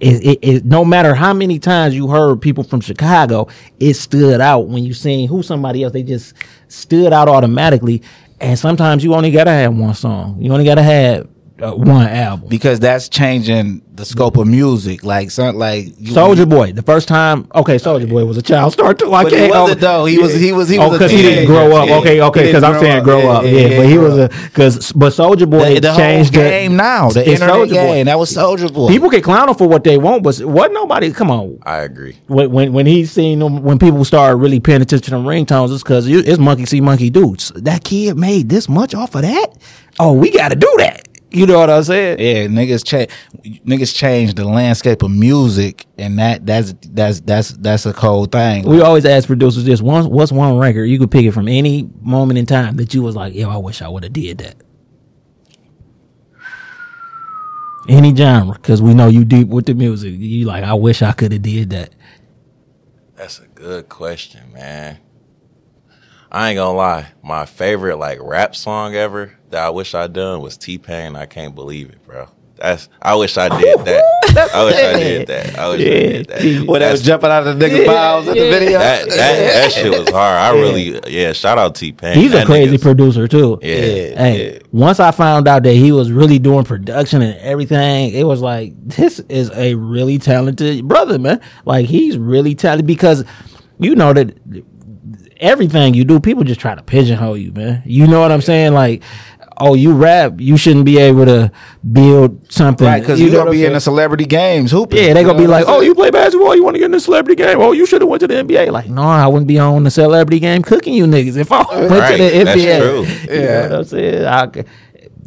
it, it, it no matter how many times you heard people from Chicago, it stood out when you seen who somebody else. They just stood out automatically. And sometimes you only gotta have one song. You only gotta have uh, one album. because that's changing the scope of music. Like something like Soulja Boy, the first time. Okay, Soulja Boy was a child star too. I But he can't. wasn't though. He was. He was. He oh, was. because he didn't grow up. Yeah. Okay, okay. Because I'm saying grow up. Yeah, but he was a because. But Soulja Boy the, the whole changed game now. The it's internet Soulja Boy. game. That was Soulja Boy. People can clown him for what they want, but wasn't nobody. Come on, I agree. when when when he seen them, when people started really paying attention to them ringtones, it's because it's monkey see monkey do. That kid made this much off of that. Oh, we got to do that. You know what I'm saying? Yeah, niggas change. Niggas change the landscape of music, and that that's that's that's that's a cold thing. We always ask producers this: one, what's one record you could pick it from any moment in time that you was like, yo, I wish I would have did that. Any genre, because we know you deep with the music. You like, I wish I could have did that. That's a good question, man. I ain't gonna lie. My favorite like rap song ever that I wish I'd done was T Pain. I can't believe it, bro. That's I wish I did that. I wish I did that. I wish I did that. When they was jumping out of the nigga mouths in the video. that, that that shit was hard. I really yeah. Shout out T Pain. He's a crazy producer too. Yeah. Hey, once I found out that he was really doing production and everything, it was like this is a really talented brother, man. Like he's really talented because you know that everything you do, people just try to pigeonhole you, man. You know what I'm saying? Like, oh, you rap, you shouldn't be able to build something, Right, because you you know gonna be in the celebrity games hooping. Yeah, they You gonna be like, "Oh, you play basketball? You want to get in the celebrity game? Oh, you should have went to the NBA." Like, no, I wouldn't be on the celebrity game cooking you niggas if I went Right, to the that's NBA. true. You know what I'm saying? I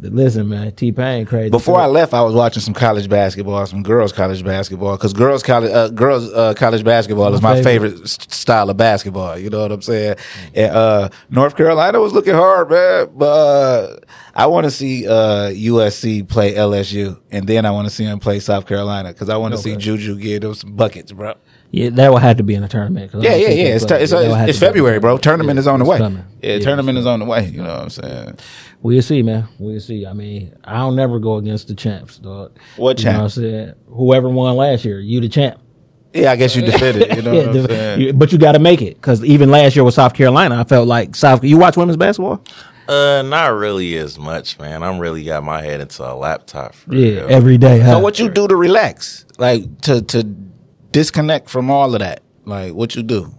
listen, man, T Pain crazy. Before I left, I was watching some college basketball, some girls college basketball, because girls college uh, girls uh, college basketball is my favorite. favorite style of basketball. You know what I'm saying? And, uh, North Carolina was looking hard, man, but uh, I want to see uh, USC play LSU, and then I want to see them play South Carolina because I want to see Juju get them some buckets, bro. yeah, that would have to be in a tournament. Yeah, yeah, yeah. It's, t- it's, it's February, bro. Tournament Yeah, is on the way. coming. Yeah, Yeah, tournament is on the way. You know what I'm saying? We'll see, man. We'll see. I mean, I don't never go against the champs, dog. What You know what I'm champ? saying? Whoever won last year, you the champ. Yeah, I guess you defended. You know Yeah, what I'm the- saying? you- but you got to make it because even last year with South Carolina, I felt like South. You watch women's basketball? Uh, not really as much, man. I'm really got my head into a laptop. For Yeah, real. every day. So what you do to relax, like to to disconnect from all of that? Like what you do?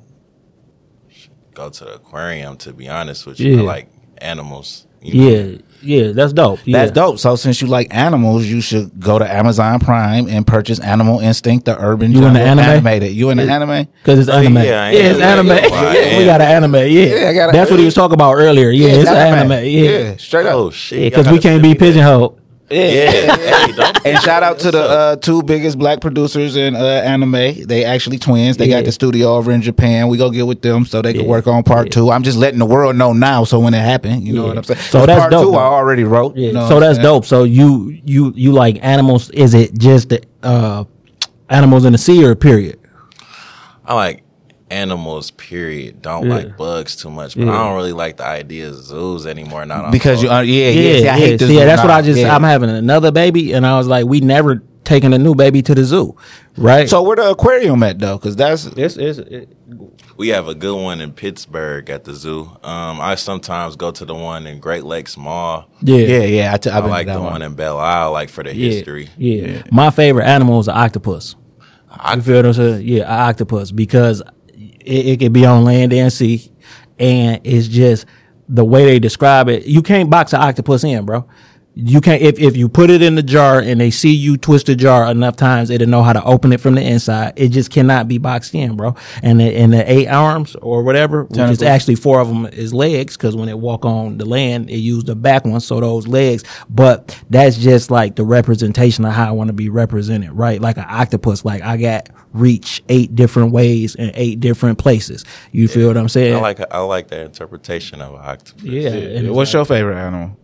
go to the aquarium. To be honest with you, Yeah. I like animals. You know? Yeah, yeah, that's dope. Yeah. That's dope. So since you like animals, you should go to Amazon Prime and purchase Animal Instinct: The Urban You in the Jungle anime? animated. You in the anime? Because it's anime. yeah, Yeah, I it's am. anime. I. Yeah, we got an anime. Yeah, Yeah, I got a- that's what he was talking about earlier. Yeah, it's, an anime. Yeah, straight up. Oh shit! because y'all we can't be send me that. pigeonholed. Yeah, hey, don't- And shout out to the uh, two biggest black producers in uh, anime. They actually twins. They Yeah. got the studio over in Japan. We go get with them so they can work on part two. I'm just letting the world know now. So when it happened, you know what I'm saying. So 'Cause that's part dope, two. though. I already wrote. Yeah, you know so that's saying? dope. So you you you like animals? Is it just the uh, animals in the sea or period? I like animals. Period. Don't Yeah. like bugs too much, but Yeah. I don't really like the idea of zoos anymore. Not Because you, photos. uh, yeah, yeah, see, I hate this. See, yeah, that's what I just. yeah. I'm having another baby, and I was like, we never taking a new baby to the zoo, right? So where the aquarium at though? Because that's this is it, We have a good one in Pittsburgh at the zoo. Um, I sometimes go to the one in Great Lakes Mall. yeah, yeah, yeah. I, t- I I've been like to the one in Belle Isle, like for the yeah, history. Yeah. my favorite animal is an octopus. You feel what I'm saying? Yeah, octopus because it, it can be on land and sea, and it's just the way they describe it. You can't box an octopus in, bro. You can't if, if you put it in the jar and they see you twist the jar enough times, it'll know how to open it from the inside. It just cannot be boxed in, bro. And the, and the eight arms or whatever, which is actually four of them is legs, because when they walk on the land, it use the back ones, so those legs. But that's just like the representation of how I want to be represented, right? Like an octopus, like I got reach eight different ways in eight different places. You feel what I'm saying? I like I like that interpretation of an octopus. yeah. and- What's your favorite animal?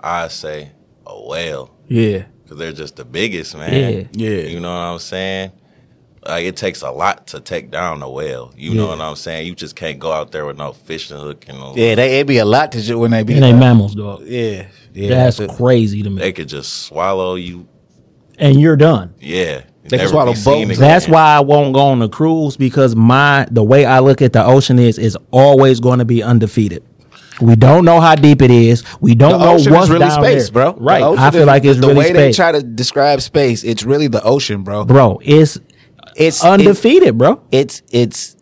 I say a whale yeah. because they're just the biggest, man. Yeah. Yeah. You know what I'm saying? Like it takes a lot to take down a whale. You know what I'm saying? You just can't go out there with no fishing hook and no, Yeah, they it be a lot to do when they be. And they uh, mammals, dog. Yeah, yeah. That's it. crazy to me. they could just swallow you. and you're done. Yeah, They can swallow boats. That's why I won't go on the cruise because my the way I look at the ocean is is always going to be undefeated. We don't know how deep it is. We don't The know ocean what's is really down space, there. bro. Right. I feel is- like it's the really way they try to describe space. It's really the ocean, bro. bro. It's It's undefeated, bro. It's it's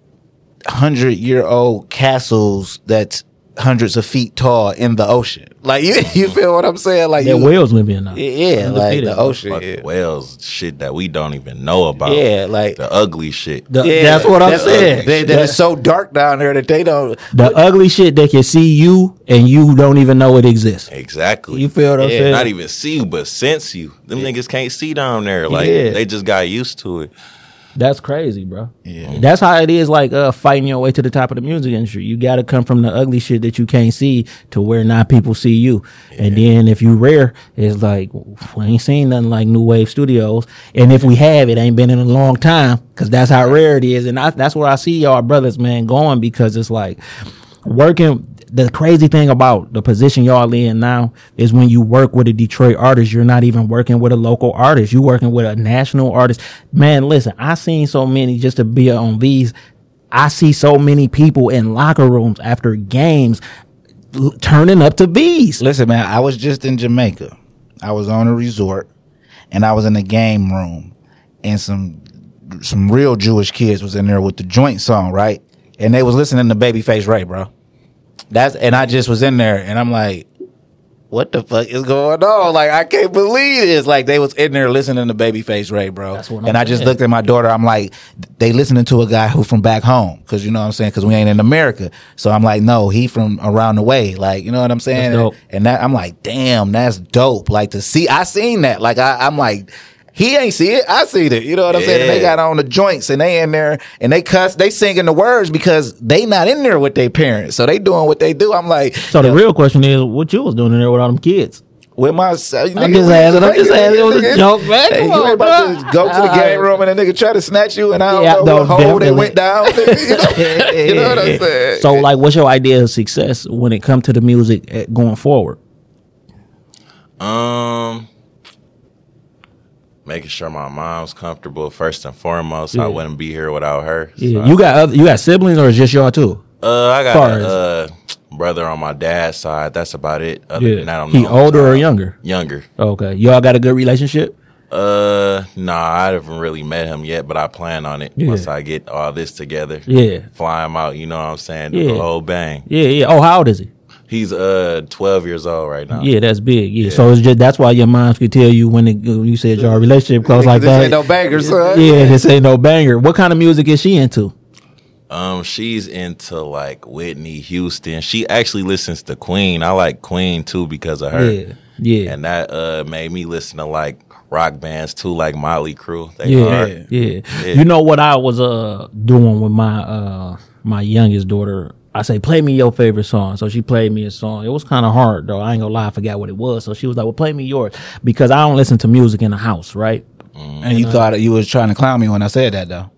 hundred year old castles that's hundreds of feet tall in the ocean. Like you, you feel what I'm saying? Like That you, whales live in now. yeah, like Undefeated, the bro. ocean. Fuck Yeah. whales, shit that we don't even know about. Yeah, like- the ugly shit. The- Yeah, that's what I'm that's- saying. They, that it's so dark down there that they don't. the ugly shit that can see you and you don't even know it exists. exactly. You feel what I'm Yeah. saying? Not even see you, but sense you. Them niggas can't see down there. Like Yeah. they just got used to it. That's crazy, bro. Yeah. That's how it is like uh fighting your way to the top of the music industry. You gotta come from the ugly shit that you can't see to where not people see you. And then if you rare, it's like we ain't seen nothing like Nu Wave Studios. And if we have, it ain't been in a long time because that's how rare it is. And I, that's where I see y'all brothers, man, going because it's like working the crazy thing about the position y'all in now is when you work with a Detroit artist, you're not even working with a local artist. You're working with a national artist. Man, listen, I seen so many just to be on these. I see so many people in locker rooms after games l- turning up to bees. Listen, man, I was just in Jamaica. I was on a resort and I was in a game room and some some real Jewish kids was in there with the joint song, right? And they was listening to Babyface Ray, bro. That's and I just was in there and I'm like, what the fuck is going on? Like I can't believe this. Like they was in there listening to Babyface Ray, bro. And I just saying. looked at my daughter. I'm like, they listening to a guy who from back home, because you know what I'm saying. Because we ain't in America, so I'm like, no, he from around the way. Like you know what I'm saying. Dope. And that I'm like, damn, that's dope. Like to see, I seen that. Like I, I'm like. He ain't see it. I see it. You know what I'm saying? And they got on the joints and they in there and they cuss. They singing the words because they not in there with their parents. So they doing what they do. I'm like, So the real question is, what you was doing in there with all them kids? with my, nigga, I'm just asking. I'm just asking. It was a joke, man. Hey, you on, ain't about bro. to go to the All game room and a nigga try to snatch you and I don't Yeah, know no, what hole they went down. you, know, you know what I'm saying? So, like, what's your idea of success when it comes to the music going forward? Um, making sure my mom's comfortable first and foremost. Yeah. I wouldn't be here without her. Yeah, So, you got other, you got siblings or is just y'all too? uh, I got a uh, brother on my dad's side. That's about it. Other than that, I'm he older or younger? Younger. Okay, y'all got a good relationship. Uh, nah, I haven't really met him yet, but I plan on it Yeah. once I get all this together. Yeah, Fly him out, you know what I'm saying? Do Yeah. the whole bang. yeah, yeah. Oh, how old is he? He's uh 12 years old right now. Yeah, that's big. Yeah. so it's just that's why your moms could tell you when, it, when you said your relationship close like This that. ain't no banger, son. yeah, this ain't no banger. What kind of music is she into? Um, she's into like Whitney Houston. She actually listens to Queen. I like Queen too because of her. Yeah, yeah, And that uh made me listen to like rock bands too, like Motley Crue. They yeah, hard. yeah, Yeah. You know what I was uh doing with my uh my youngest daughter. I say, play me your favorite song. So she played me a song. It was kind of hard though. I ain't gonna lie, I forgot what it was. So she was like, well, play me yours because I don't listen to music in the house, right? Mm. And you thought you was trying to clown me when I said that, though.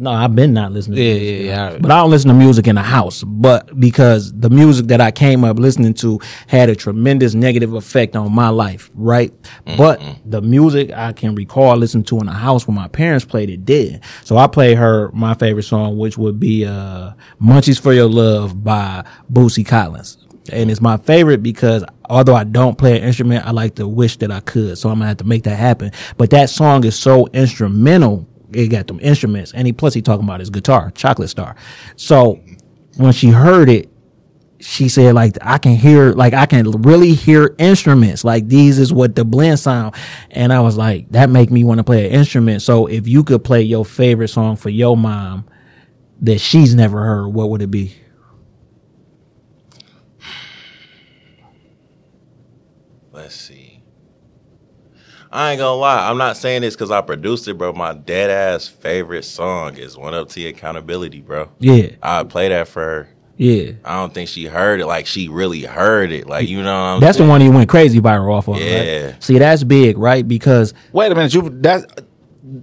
No, I've been not listening. To Yeah, music. yeah, yeah. But I don't listen to music in the house. But because the music that I came up listening to had a tremendous negative effect on my life, right? But the music I can recall listening to in the house when my parents played it did. So I played her my favorite song, which would be uh Munchies for Your Love by Bootsy Collins. And it's my favorite because although I don't play an instrument, I like to wish that I could. So I'm gonna have to make that happen. But that song is so instrumental it got them instruments, and he plus he talking about his guitar, Chocolate Star. So when she heard it, she said like I can hear like I can really hear instruments like these is what the blend sound, and I was like that make me want to play an instrument. So if you could play your favorite song for your mom that she's never heard, what would it be? Let's see. I ain't gonna lie. I'm not saying this because I produced it, bro. My dead ass favorite song is "1upTee Your Accountability," bro. Yeah, I play that for her. yeah. I don't think she heard it like she really heard it. Like you know, what I'm That's the one he went crazy viral off of. Yeah. Right? See, that's big, right? Because Wait a minute, you that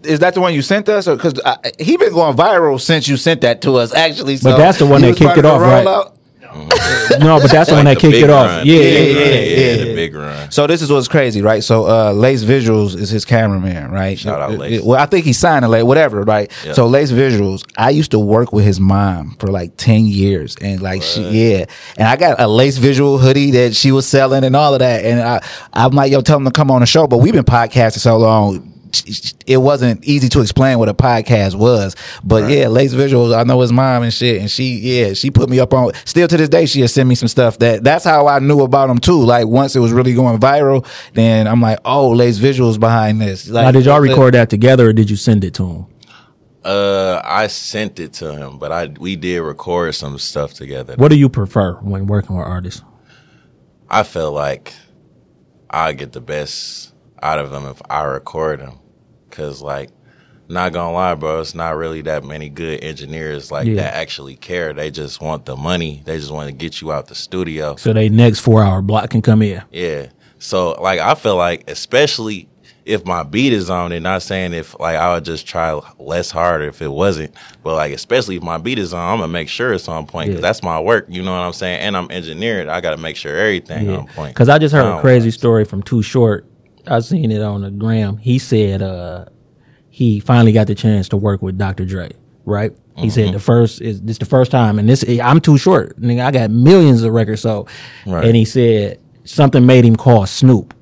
is that the one you sent us? Because he been going viral since you sent that to us. Actually, But that's the one he that kicked it off, the right? Rollout? no, but that's the one Like that the kicked big it off. run. Yeah, The yeah, big yeah, run. yeah. the big run. So this is what's crazy, right? So uh Lace Visuals is his cameraman, right? Shout out Uh, Lace. Well, I think he signed a Lace, whatever, right? Yeah. So Lace Visuals, I used to work with his mom for like ten years, and like she, yeah, and I got a Lace Visual hoodie that she was selling and all of that, and I, I'm like, yo, tell him to come on the show, but we've been podcasting so long. It wasn't easy to explain what a podcast was, but yeah, Lace Visuals. I know his mom and shit, and she, yeah, she put me up on. Still to this day, she has sent me some stuff that. That's how I knew about him too. Like once it was really going viral, then I'm like, oh, Lace Visuals behind this. Like, Now, did y'all record that together or did you send it to him? Uh, I sent it to him, but I we did record some stuff together. What do you prefer when working with artists? I feel like I get the best out of them if I record them, cause like not gonna lie, bro, it's not really that many good engineers like Yeah. that actually care. They just want the money. They just want to get you out the studio. So they next four hour block can come in. Yeah. So like I feel like especially if my beat is on it, not saying if like I would just try less hard if it wasn't, but like especially if my beat is on, I'm gonna make sure it's on point because Yeah. that's my work. You know what I'm saying? And I'm engineered. I got to make sure everything on point. Because I just heard a crazy story from Too Short. I seen it on the gram. He said uh, he finally got the chance to work with Dr. Dre. Right? He said the first is this the first time, and this I'm too short. Nigga, I got millions of records. So, Right. and he said something made him call Snoop.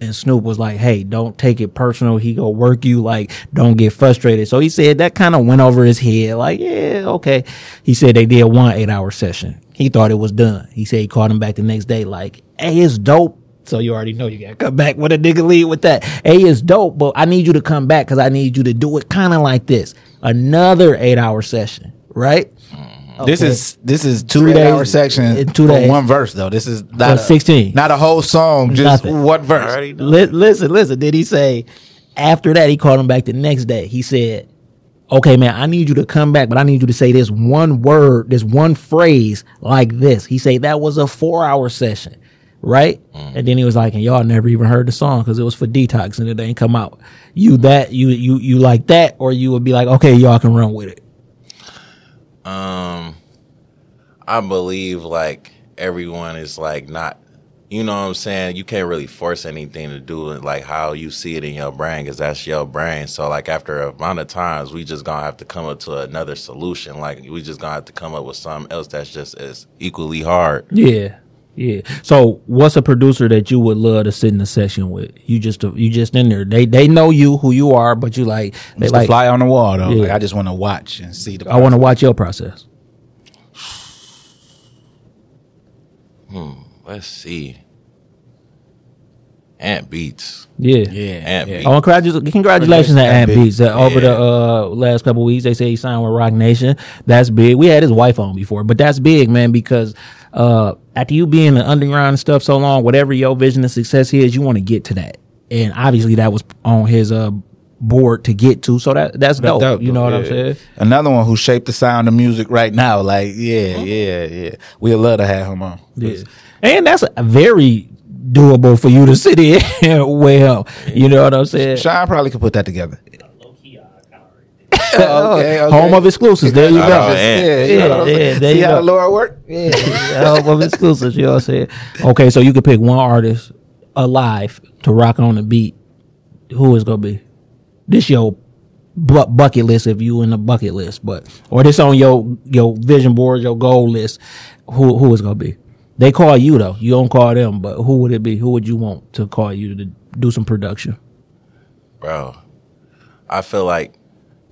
And Snoop was like, "Hey, don't take it personal. He go work you. Like, don't get frustrated." So he said that kind of went over his head. Like, yeah, okay. He said they did one eight hour session. He thought it was done. He said he called him back the next day. Like, hey, it's dope. So you already know you gotta come back with a nigga lead with that. A is dope, but I need you to come back because I need you to do it kind of like this. Another eight hour session, right? Mm-hmm. This is this is two Three eight hour days- sections in two days. one verse though. This is For not a, 16. not a whole song, just Nothing. one verse. Already done. Li- listen, listen. Did he say after that he called him back the next day? He said, "Okay, man, I need you to come back, but I need you to say this one word, this one phrase like this." He said that was a four hour session, right? And then he was like, "And y'all never even heard the song because it was for detox and it ain't come out." You that you you you like that, or you would be like, "Okay, y'all can run with it." Um, I believe like everyone is like not, you know what I'm saying. You can't really force anything to do it like how you see it in your brain because that's your brain. So like after a amount of times, we just gonna have to come up to another solution. Like we just gonna have to come up with something else that's just as equally hard. Yeah. Yeah. So, what's a producer that you would love to sit in a session with? You just you just in there. They they know you who you are, but you like they It's the like. fly on the wall though. Yeah. Like, I just want to watch and see the. I want to watch your process. Hmm. Let's see. Ant beats. Yeah. Yeah, Ant yeah. beats. Oh, congratu- congratulations to Ant Ant Beats. Uh, over the uh, last couple weeks, they say he signed with Roc Nation. That's big. We had his wife on before, but that's big, man, because uh, after you being in the underground and stuff so long, whatever your vision of success is, you want to get to that. And obviously, that was on his uh, board to get to. So that that's dope. dope, you know what I'm saying? Another one who shaped the sound of music right now. Like, yeah, yeah, yeah. We'd love to have him on. Yeah. And that's a very doable for you to sit in well. You know what I'm saying? Sean probably could put that together. Oh, okay, okay. Home of exclusives. There you Oh, go. man. Yeah, Yeah, know what I'm yeah, there See you how go. the Lord work? Yeah, home of exclusives. You know what I'm saying? Okay, so you could pick one artist alive to rock on the beat. Who is gonna be? This your bu- bucket list if you in the bucket list, but or this on your your vision board, your goal list. Who who is gonna be? They call you though. You don't call them, but who would it be? Who would you want to call you to do some production? bro. I feel like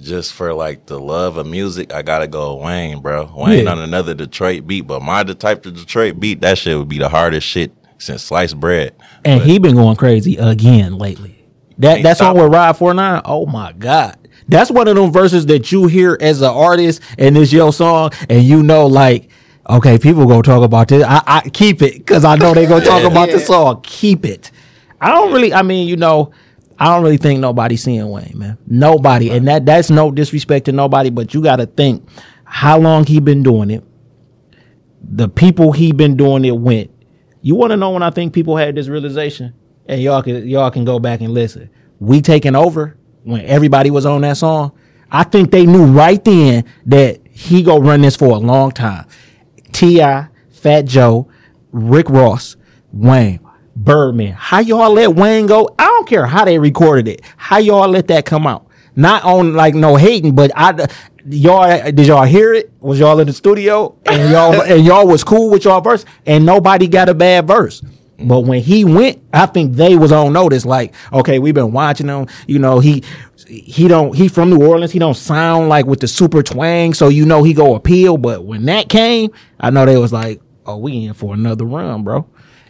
just for like the love of music, I gotta go Wayne, bro. Wayne Yeah. on another Detroit beat, but my the type of Detroit beat, that shit would be the hardest shit since sliced bread. And But he been going crazy again lately. That Can't that song with Ride 49, oh my God. That's one of them verses that you hear as an artist and it's your song, and you know, like, okay, people gonna talk about this. I, I keep it because I know they gonna talk about the song. Keep it. I don't really. I mean, you know, I don't really think nobody's seeing Wayne, man. Nobody, and that that's no disrespect to nobody, but you got to think how long he been doing it. The people he been doing it with. You want to know when I think people had this realization, and y'all can y'all can go back and listen. We taking over when everybody was on that song. I think they knew right then that he go run this for a long time. T.I., Fat Joe, Rick Ross, Wayne, Birdman. How y'all let Wayne go? I don't care how they recorded it. How y'all let that come out? Not on like no hating, but I y'all did y'all hear it? Was y'all in the studio and y'all and y'all was cool with y'all verse and nobody got a bad verse. But when he went, I think they was on notice. Like, okay, we've been watching him. You know, he he don't he from New Orleans. He don't sound like with the super twang, so you know he go appeal. But when that came, I know they was like, oh, we in for another run, bro.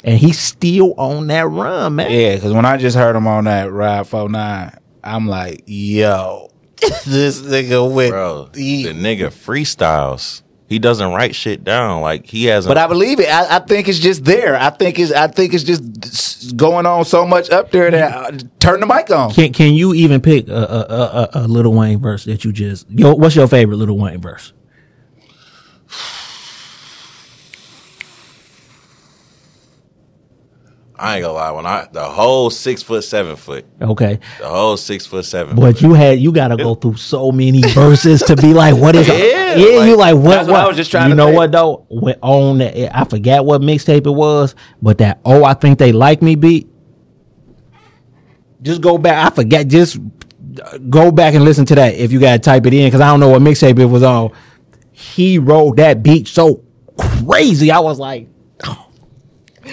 And he's still on that run, man. Yeah, because when I just heard him on that Ride 49, I'm like, yo, this nigga went. bro, he- the nigga freestyles. He doesn't write shit down. Like he has. but I believe it. I, I think it's just there. I think it's. I think it's just going on so much up there that uh, turn the mic on. Can Can you even pick a a, a, a Little Wayne verse that you just? Yo, what's your favorite Little Wayne verse? I ain't gonna lie. When I the whole six foot seven foot, Okay, the whole six foot seven. but foot. you had you got to go through so many verses to be like, what is? Yeah, yeah, like- you like what? That's what what? I was just trying to. You to know say. what though? When on that, I forgot what mixtape it was, but that oh, I think they like me beat. Just go back. I forget. Just go back and listen to that if you gotta type it in because I don't know what mixtape it was on. He wrote that beat so crazy. I was like,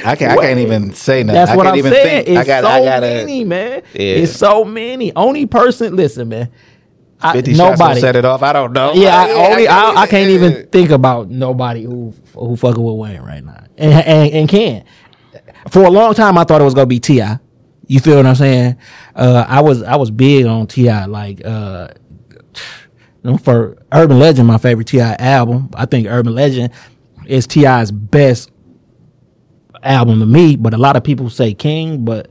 I can't. I can't even say nothing. That's I what can't I'm even saying. think. It's I got. so I gotta. many, man. Yeah. It's so many. Only person. Listen, man. I, nobody set it off. I don't know. Yeah, I, only I, I can't can't even think about nobody who who fucking with Wayne right now, and and, and can. For a long time, I thought it was gonna be Ti. You feel what I'm saying? Uh, I was I was big on Ti. Like uh, for Urban Legend, my favorite T.I. album. I think Urban Legend is T.I.'s best album to me. But a lot of people say King, but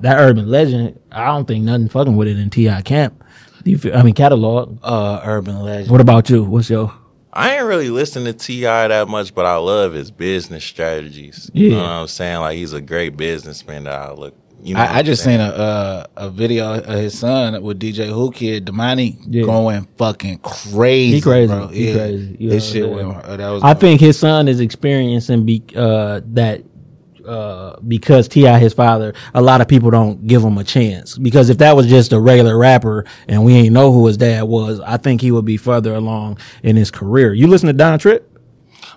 that Urban Legend, I don't think nothing fucking with it in T.I. camp. Do you feel, I mean catalog. Uh, urban legend. What about you? What's your I ain't really listen to T.I. that much, but I love his business strategies. You know Yeah. what I'm saying? Like he's a great businessman that I look. You know, I, I just saying? seen a uh, a video of his son with DJ Whoo Kid Domani Yeah. going fucking crazy. He crazy. Bro. He Yeah. crazy. You His know, shit yeah. went. uh, that was. I think his son is experiencing be, uh, that uh, because T.I his father, a lot of people don't give him a chance. Because if that was just a regular rapper and we ain't know who his dad was, I think he would be further along in his career. You listen to Don Trip?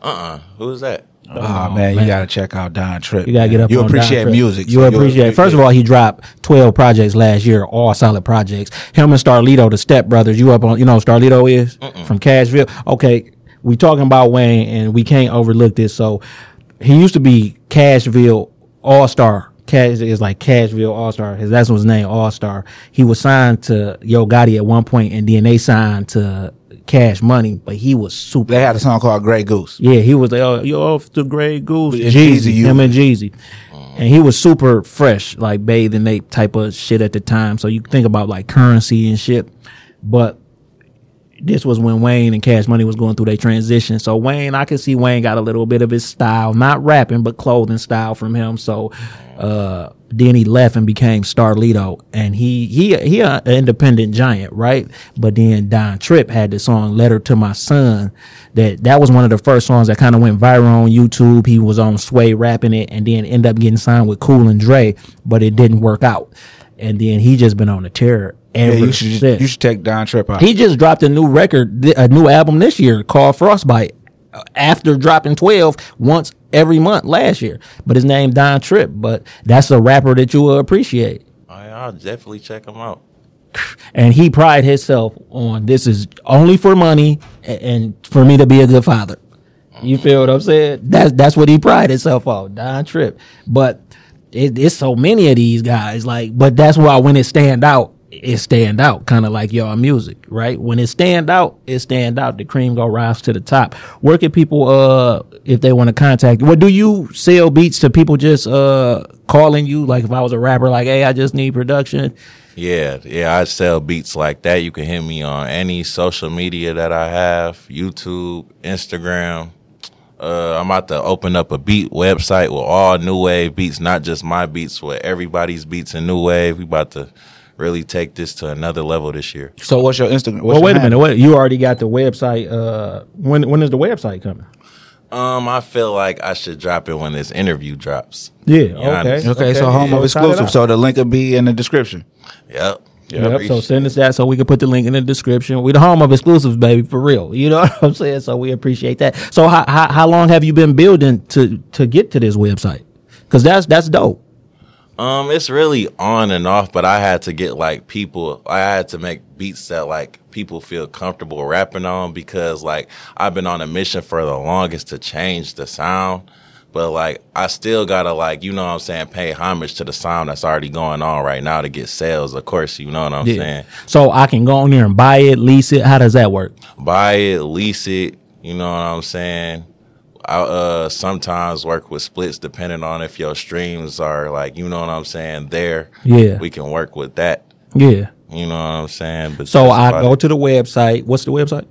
uh-uh. Who's that? Oh, man, oh, you gotta check out Don Trip. You gotta man. get up. You appreciate music. You so appreciate. First of all, he dropped twelve projects last year, all solid projects. Him and Starlito, the Step Brothers. You up on? You know Starlito is from Cashville. Okay, we talking about Wayne, and we can't overlook this. So he used to be Cashville All Star. Cash is like Cashville All Star. His that's his name, All Star. He was signed to Yo Gotti at one point, and then they signed to Cash Money, but he was super. They had a song called Grey Goose. Yeah, he was like, oh, you're off the Grey Goose. And Jeezy, you- him and Jeezy. Uh-huh. And he was super fresh, like bathing ape type of shit at the time. So you think about like currency and shit. But this was when Wayne and Cash Money was going through their transition. So Wayne, I could see Wayne got a little bit of his style, not rapping, but clothing style from him. So uh then he left and became Starlito, and he he he an independent giant, right? But then Don Trip had the song "Letter to My Son." That that was one of the first songs that kind of went viral on YouTube. He was on Sway rapping it, and then end up getting signed with Cool and Dre, but it didn't work out. And then he just been on the tear Yeah, you should since. you should check Don Trip out. He just dropped a new record, a new album this year called Frostbite. uh, After dropping twelve once every month last year, but his name Don Trip. But that's a rapper that you will appreciate, I, I'll definitely check him out. and he pride himself on this is only for money and for me to be a good father. You feel what I'm saying? That's that's what he pride himself on, Don Trip. But it, it's so many of these guys, like, but that's why when it stand out, it stand out, kind of like y'all music, right? When it stand out, it stand out. The cream go rise to the top. Where can people, uh, if they want to contact you? What do you sell beats to people just uh calling you? Like if I was a rapper, like, hey, I just need production. Yeah, yeah, I sell beats like that. You can hit me on any social media that I have, YouTube, Instagram. Uh, I'm about to open up a beat website with all Nu Wave beats, not just my beats, with everybody's beats and Nu Wave. We about to really take this to another level this year. so what's your Instagram? What's Well, wait a minute. Wait, you already got the website. Uh, when when is the website coming? Um, I feel like I should drop it when this interview drops. Yeah. Yeah, I okay. understand. Okay, so home yeah, of shout exclusive. So the link will be in the description. Yep. Yep. So send us that so we can put the link in the description. We the home of exclusives, baby, for real. You know what I'm saying? So we appreciate that. So how how, how long have you been building to to get to this website? Because that's that's dope. Um, it's really on and off, but I had to get like people. I had to make beats that like people feel comfortable rapping on because like I've been on a mission for the longest to change the sound. But like I still gotta like you know what I'm saying pay homage to the sound that's already going on right now to get sales. Of course, you know what I'm saying. So I can go on there and buy it, lease it. How does that work? Buy it, lease it. You know what I'm saying. I uh, sometimes work with splits depending on if your streams are like, you know what I'm saying, there. Yeah. We can work with that. Yeah. You know what I'm saying? But So I go to the website. What's the website?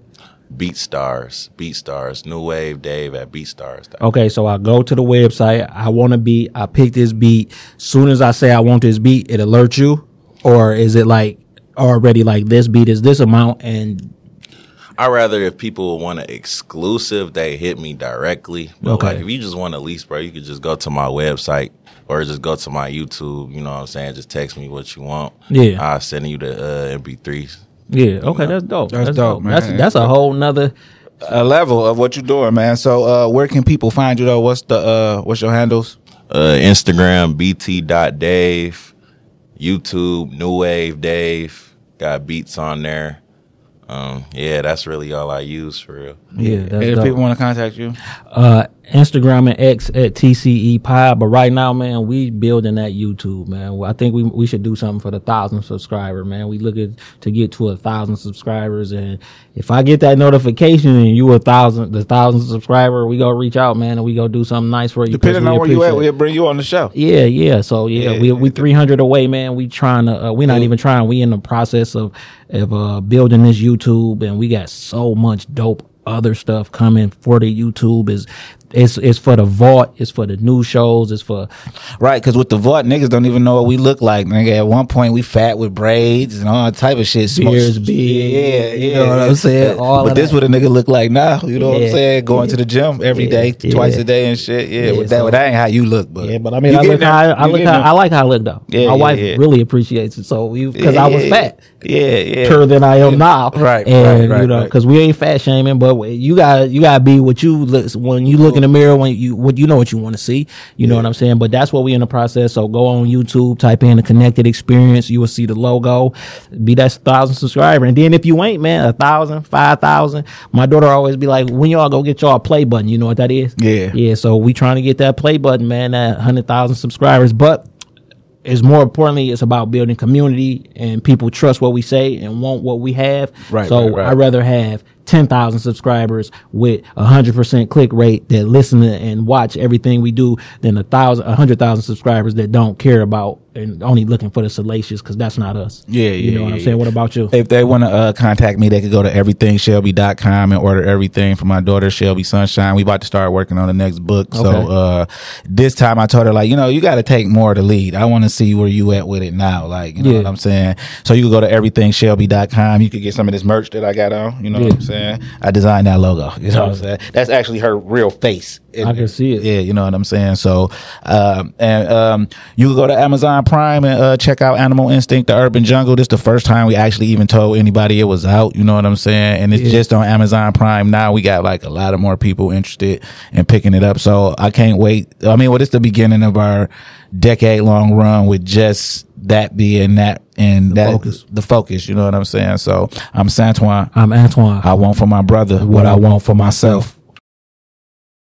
BeatStars, BeatStars, Nu Wave Dave at BeatStars. Okay, so I go to the website. I want a beat. I pick this beat. Soon as I say I want this beat, it alerts you, or is it like already like this beat is this amount and I rather if people want an exclusive, they hit me directly. But Okay. like if you just want a lease, bro, you could just go to my website or just go to my YouTube. You know what I'm saying? Just text me what you want. Yeah. I'll send you the uh, MP3s. yeah? Okay, that's dope. That's dope, man. That's that's a whole nother. A level of what you're doing, man. So, uh, where can people find you though? What's the uh, what's your handles? Uh, Instagram bt.dave, YouTube Nu Wave Dave. Got beats on there. Um, yeah, that's really all I use for real. Yeah, that's if dope. people want to contact you, uh, Instagram and X at TCE Pod. But right now, man, we building that YouTube, man. I think we we should do something for the thousand subscriber, man. We looking to get to a thousand subscribers, and if I get that notification and you a thousand, the thousand subscriber, we go reach out, man, and we go do something nice for you. 'cause depending on where you at, we'll bring you on the show. yeah, yeah. So yeah, Yeah, we we three hundred away, man. We trying to. Uh, we not even trying. We in the process of of uh, building this YouTube, and we got so much dope other stuff coming for the YouTube. Is it's it's for the vault. It's for the new shows. It's for Right, because with the vault, niggas don't even know what we look like. Nigga, at one point we fat with braids and all that type of shit. Smoke- Beards big. Yeah, You yeah. know what I'm saying? All but this that. what a nigga look like now. You know what I'm saying? Going to the gym every Yeah, day, yeah. twice a day and shit. Yeah, Yeah, with that, so- well, that ain't how you look, but yeah. But I mean, You I look how there. I look how I like how I look though. Yeah, My yeah, wife yeah. really appreciates it. So because I was fat. Yeah, yeah. Taller than I am now, Right, And right, right, you know, right. because we ain't fat shaming, but you got you got to be what you look when you look in the mirror when you what you know what you want to see. You know what I'm saying? But that's what we in the process. So go on YouTube, type in the Connected Experience. You will see the logo. Be that thousand subscriber, and then if you ain't man, a thousand, five thousand. My daughter always be like, when y'all go get y'all a play button. You know what that is? Yeah. yeah. So we trying to get that play button, man. That hundred thousand subscribers, but is more importantly, it's about building community and people trust what we say and want what we have. Right, So right, right. I'd rather have 10,000 subscribers with a hundred percent click rate that listen to and watch everything we do than a thousand, a hundred thousand subscribers that don't care about and only looking for the salacious because that's not us. Yeah, You yeah, know what yeah, I'm saying? yeah. What about you? If they want to uh, contact me, they could go to everythingshelby.com and order everything for my daughter, Shelby Sunshine. We about to start working on the next book. So, uh, this time I told her, like, you know, you got to take more of the lead. I want to see where you at with it now. Like, you know Yeah. what I'm saying? So you can go to everythingshelby.com. You could get some of this merch that I got on. You know what I'm saying? I designed that logo. You know what I'm saying? That's actually her real face. I can see it. Yeah, you know what I'm saying. So, um, and um, you can go to Amazon Prime and uh, check out Animal Instinct: The Urban Jungle. This is the first time we actually even told anybody it was out. You know what I'm saying? And it's Yeah. just on Amazon Prime now. We got like a lot of more people interested in picking it up. So I can't wait. I mean, well, it's the beginning of our decade long run with just that being that and that focus. the focus. You know what I'm saying? So I'm Santoine. I'm Antoine. I want for my brother what I want for myself.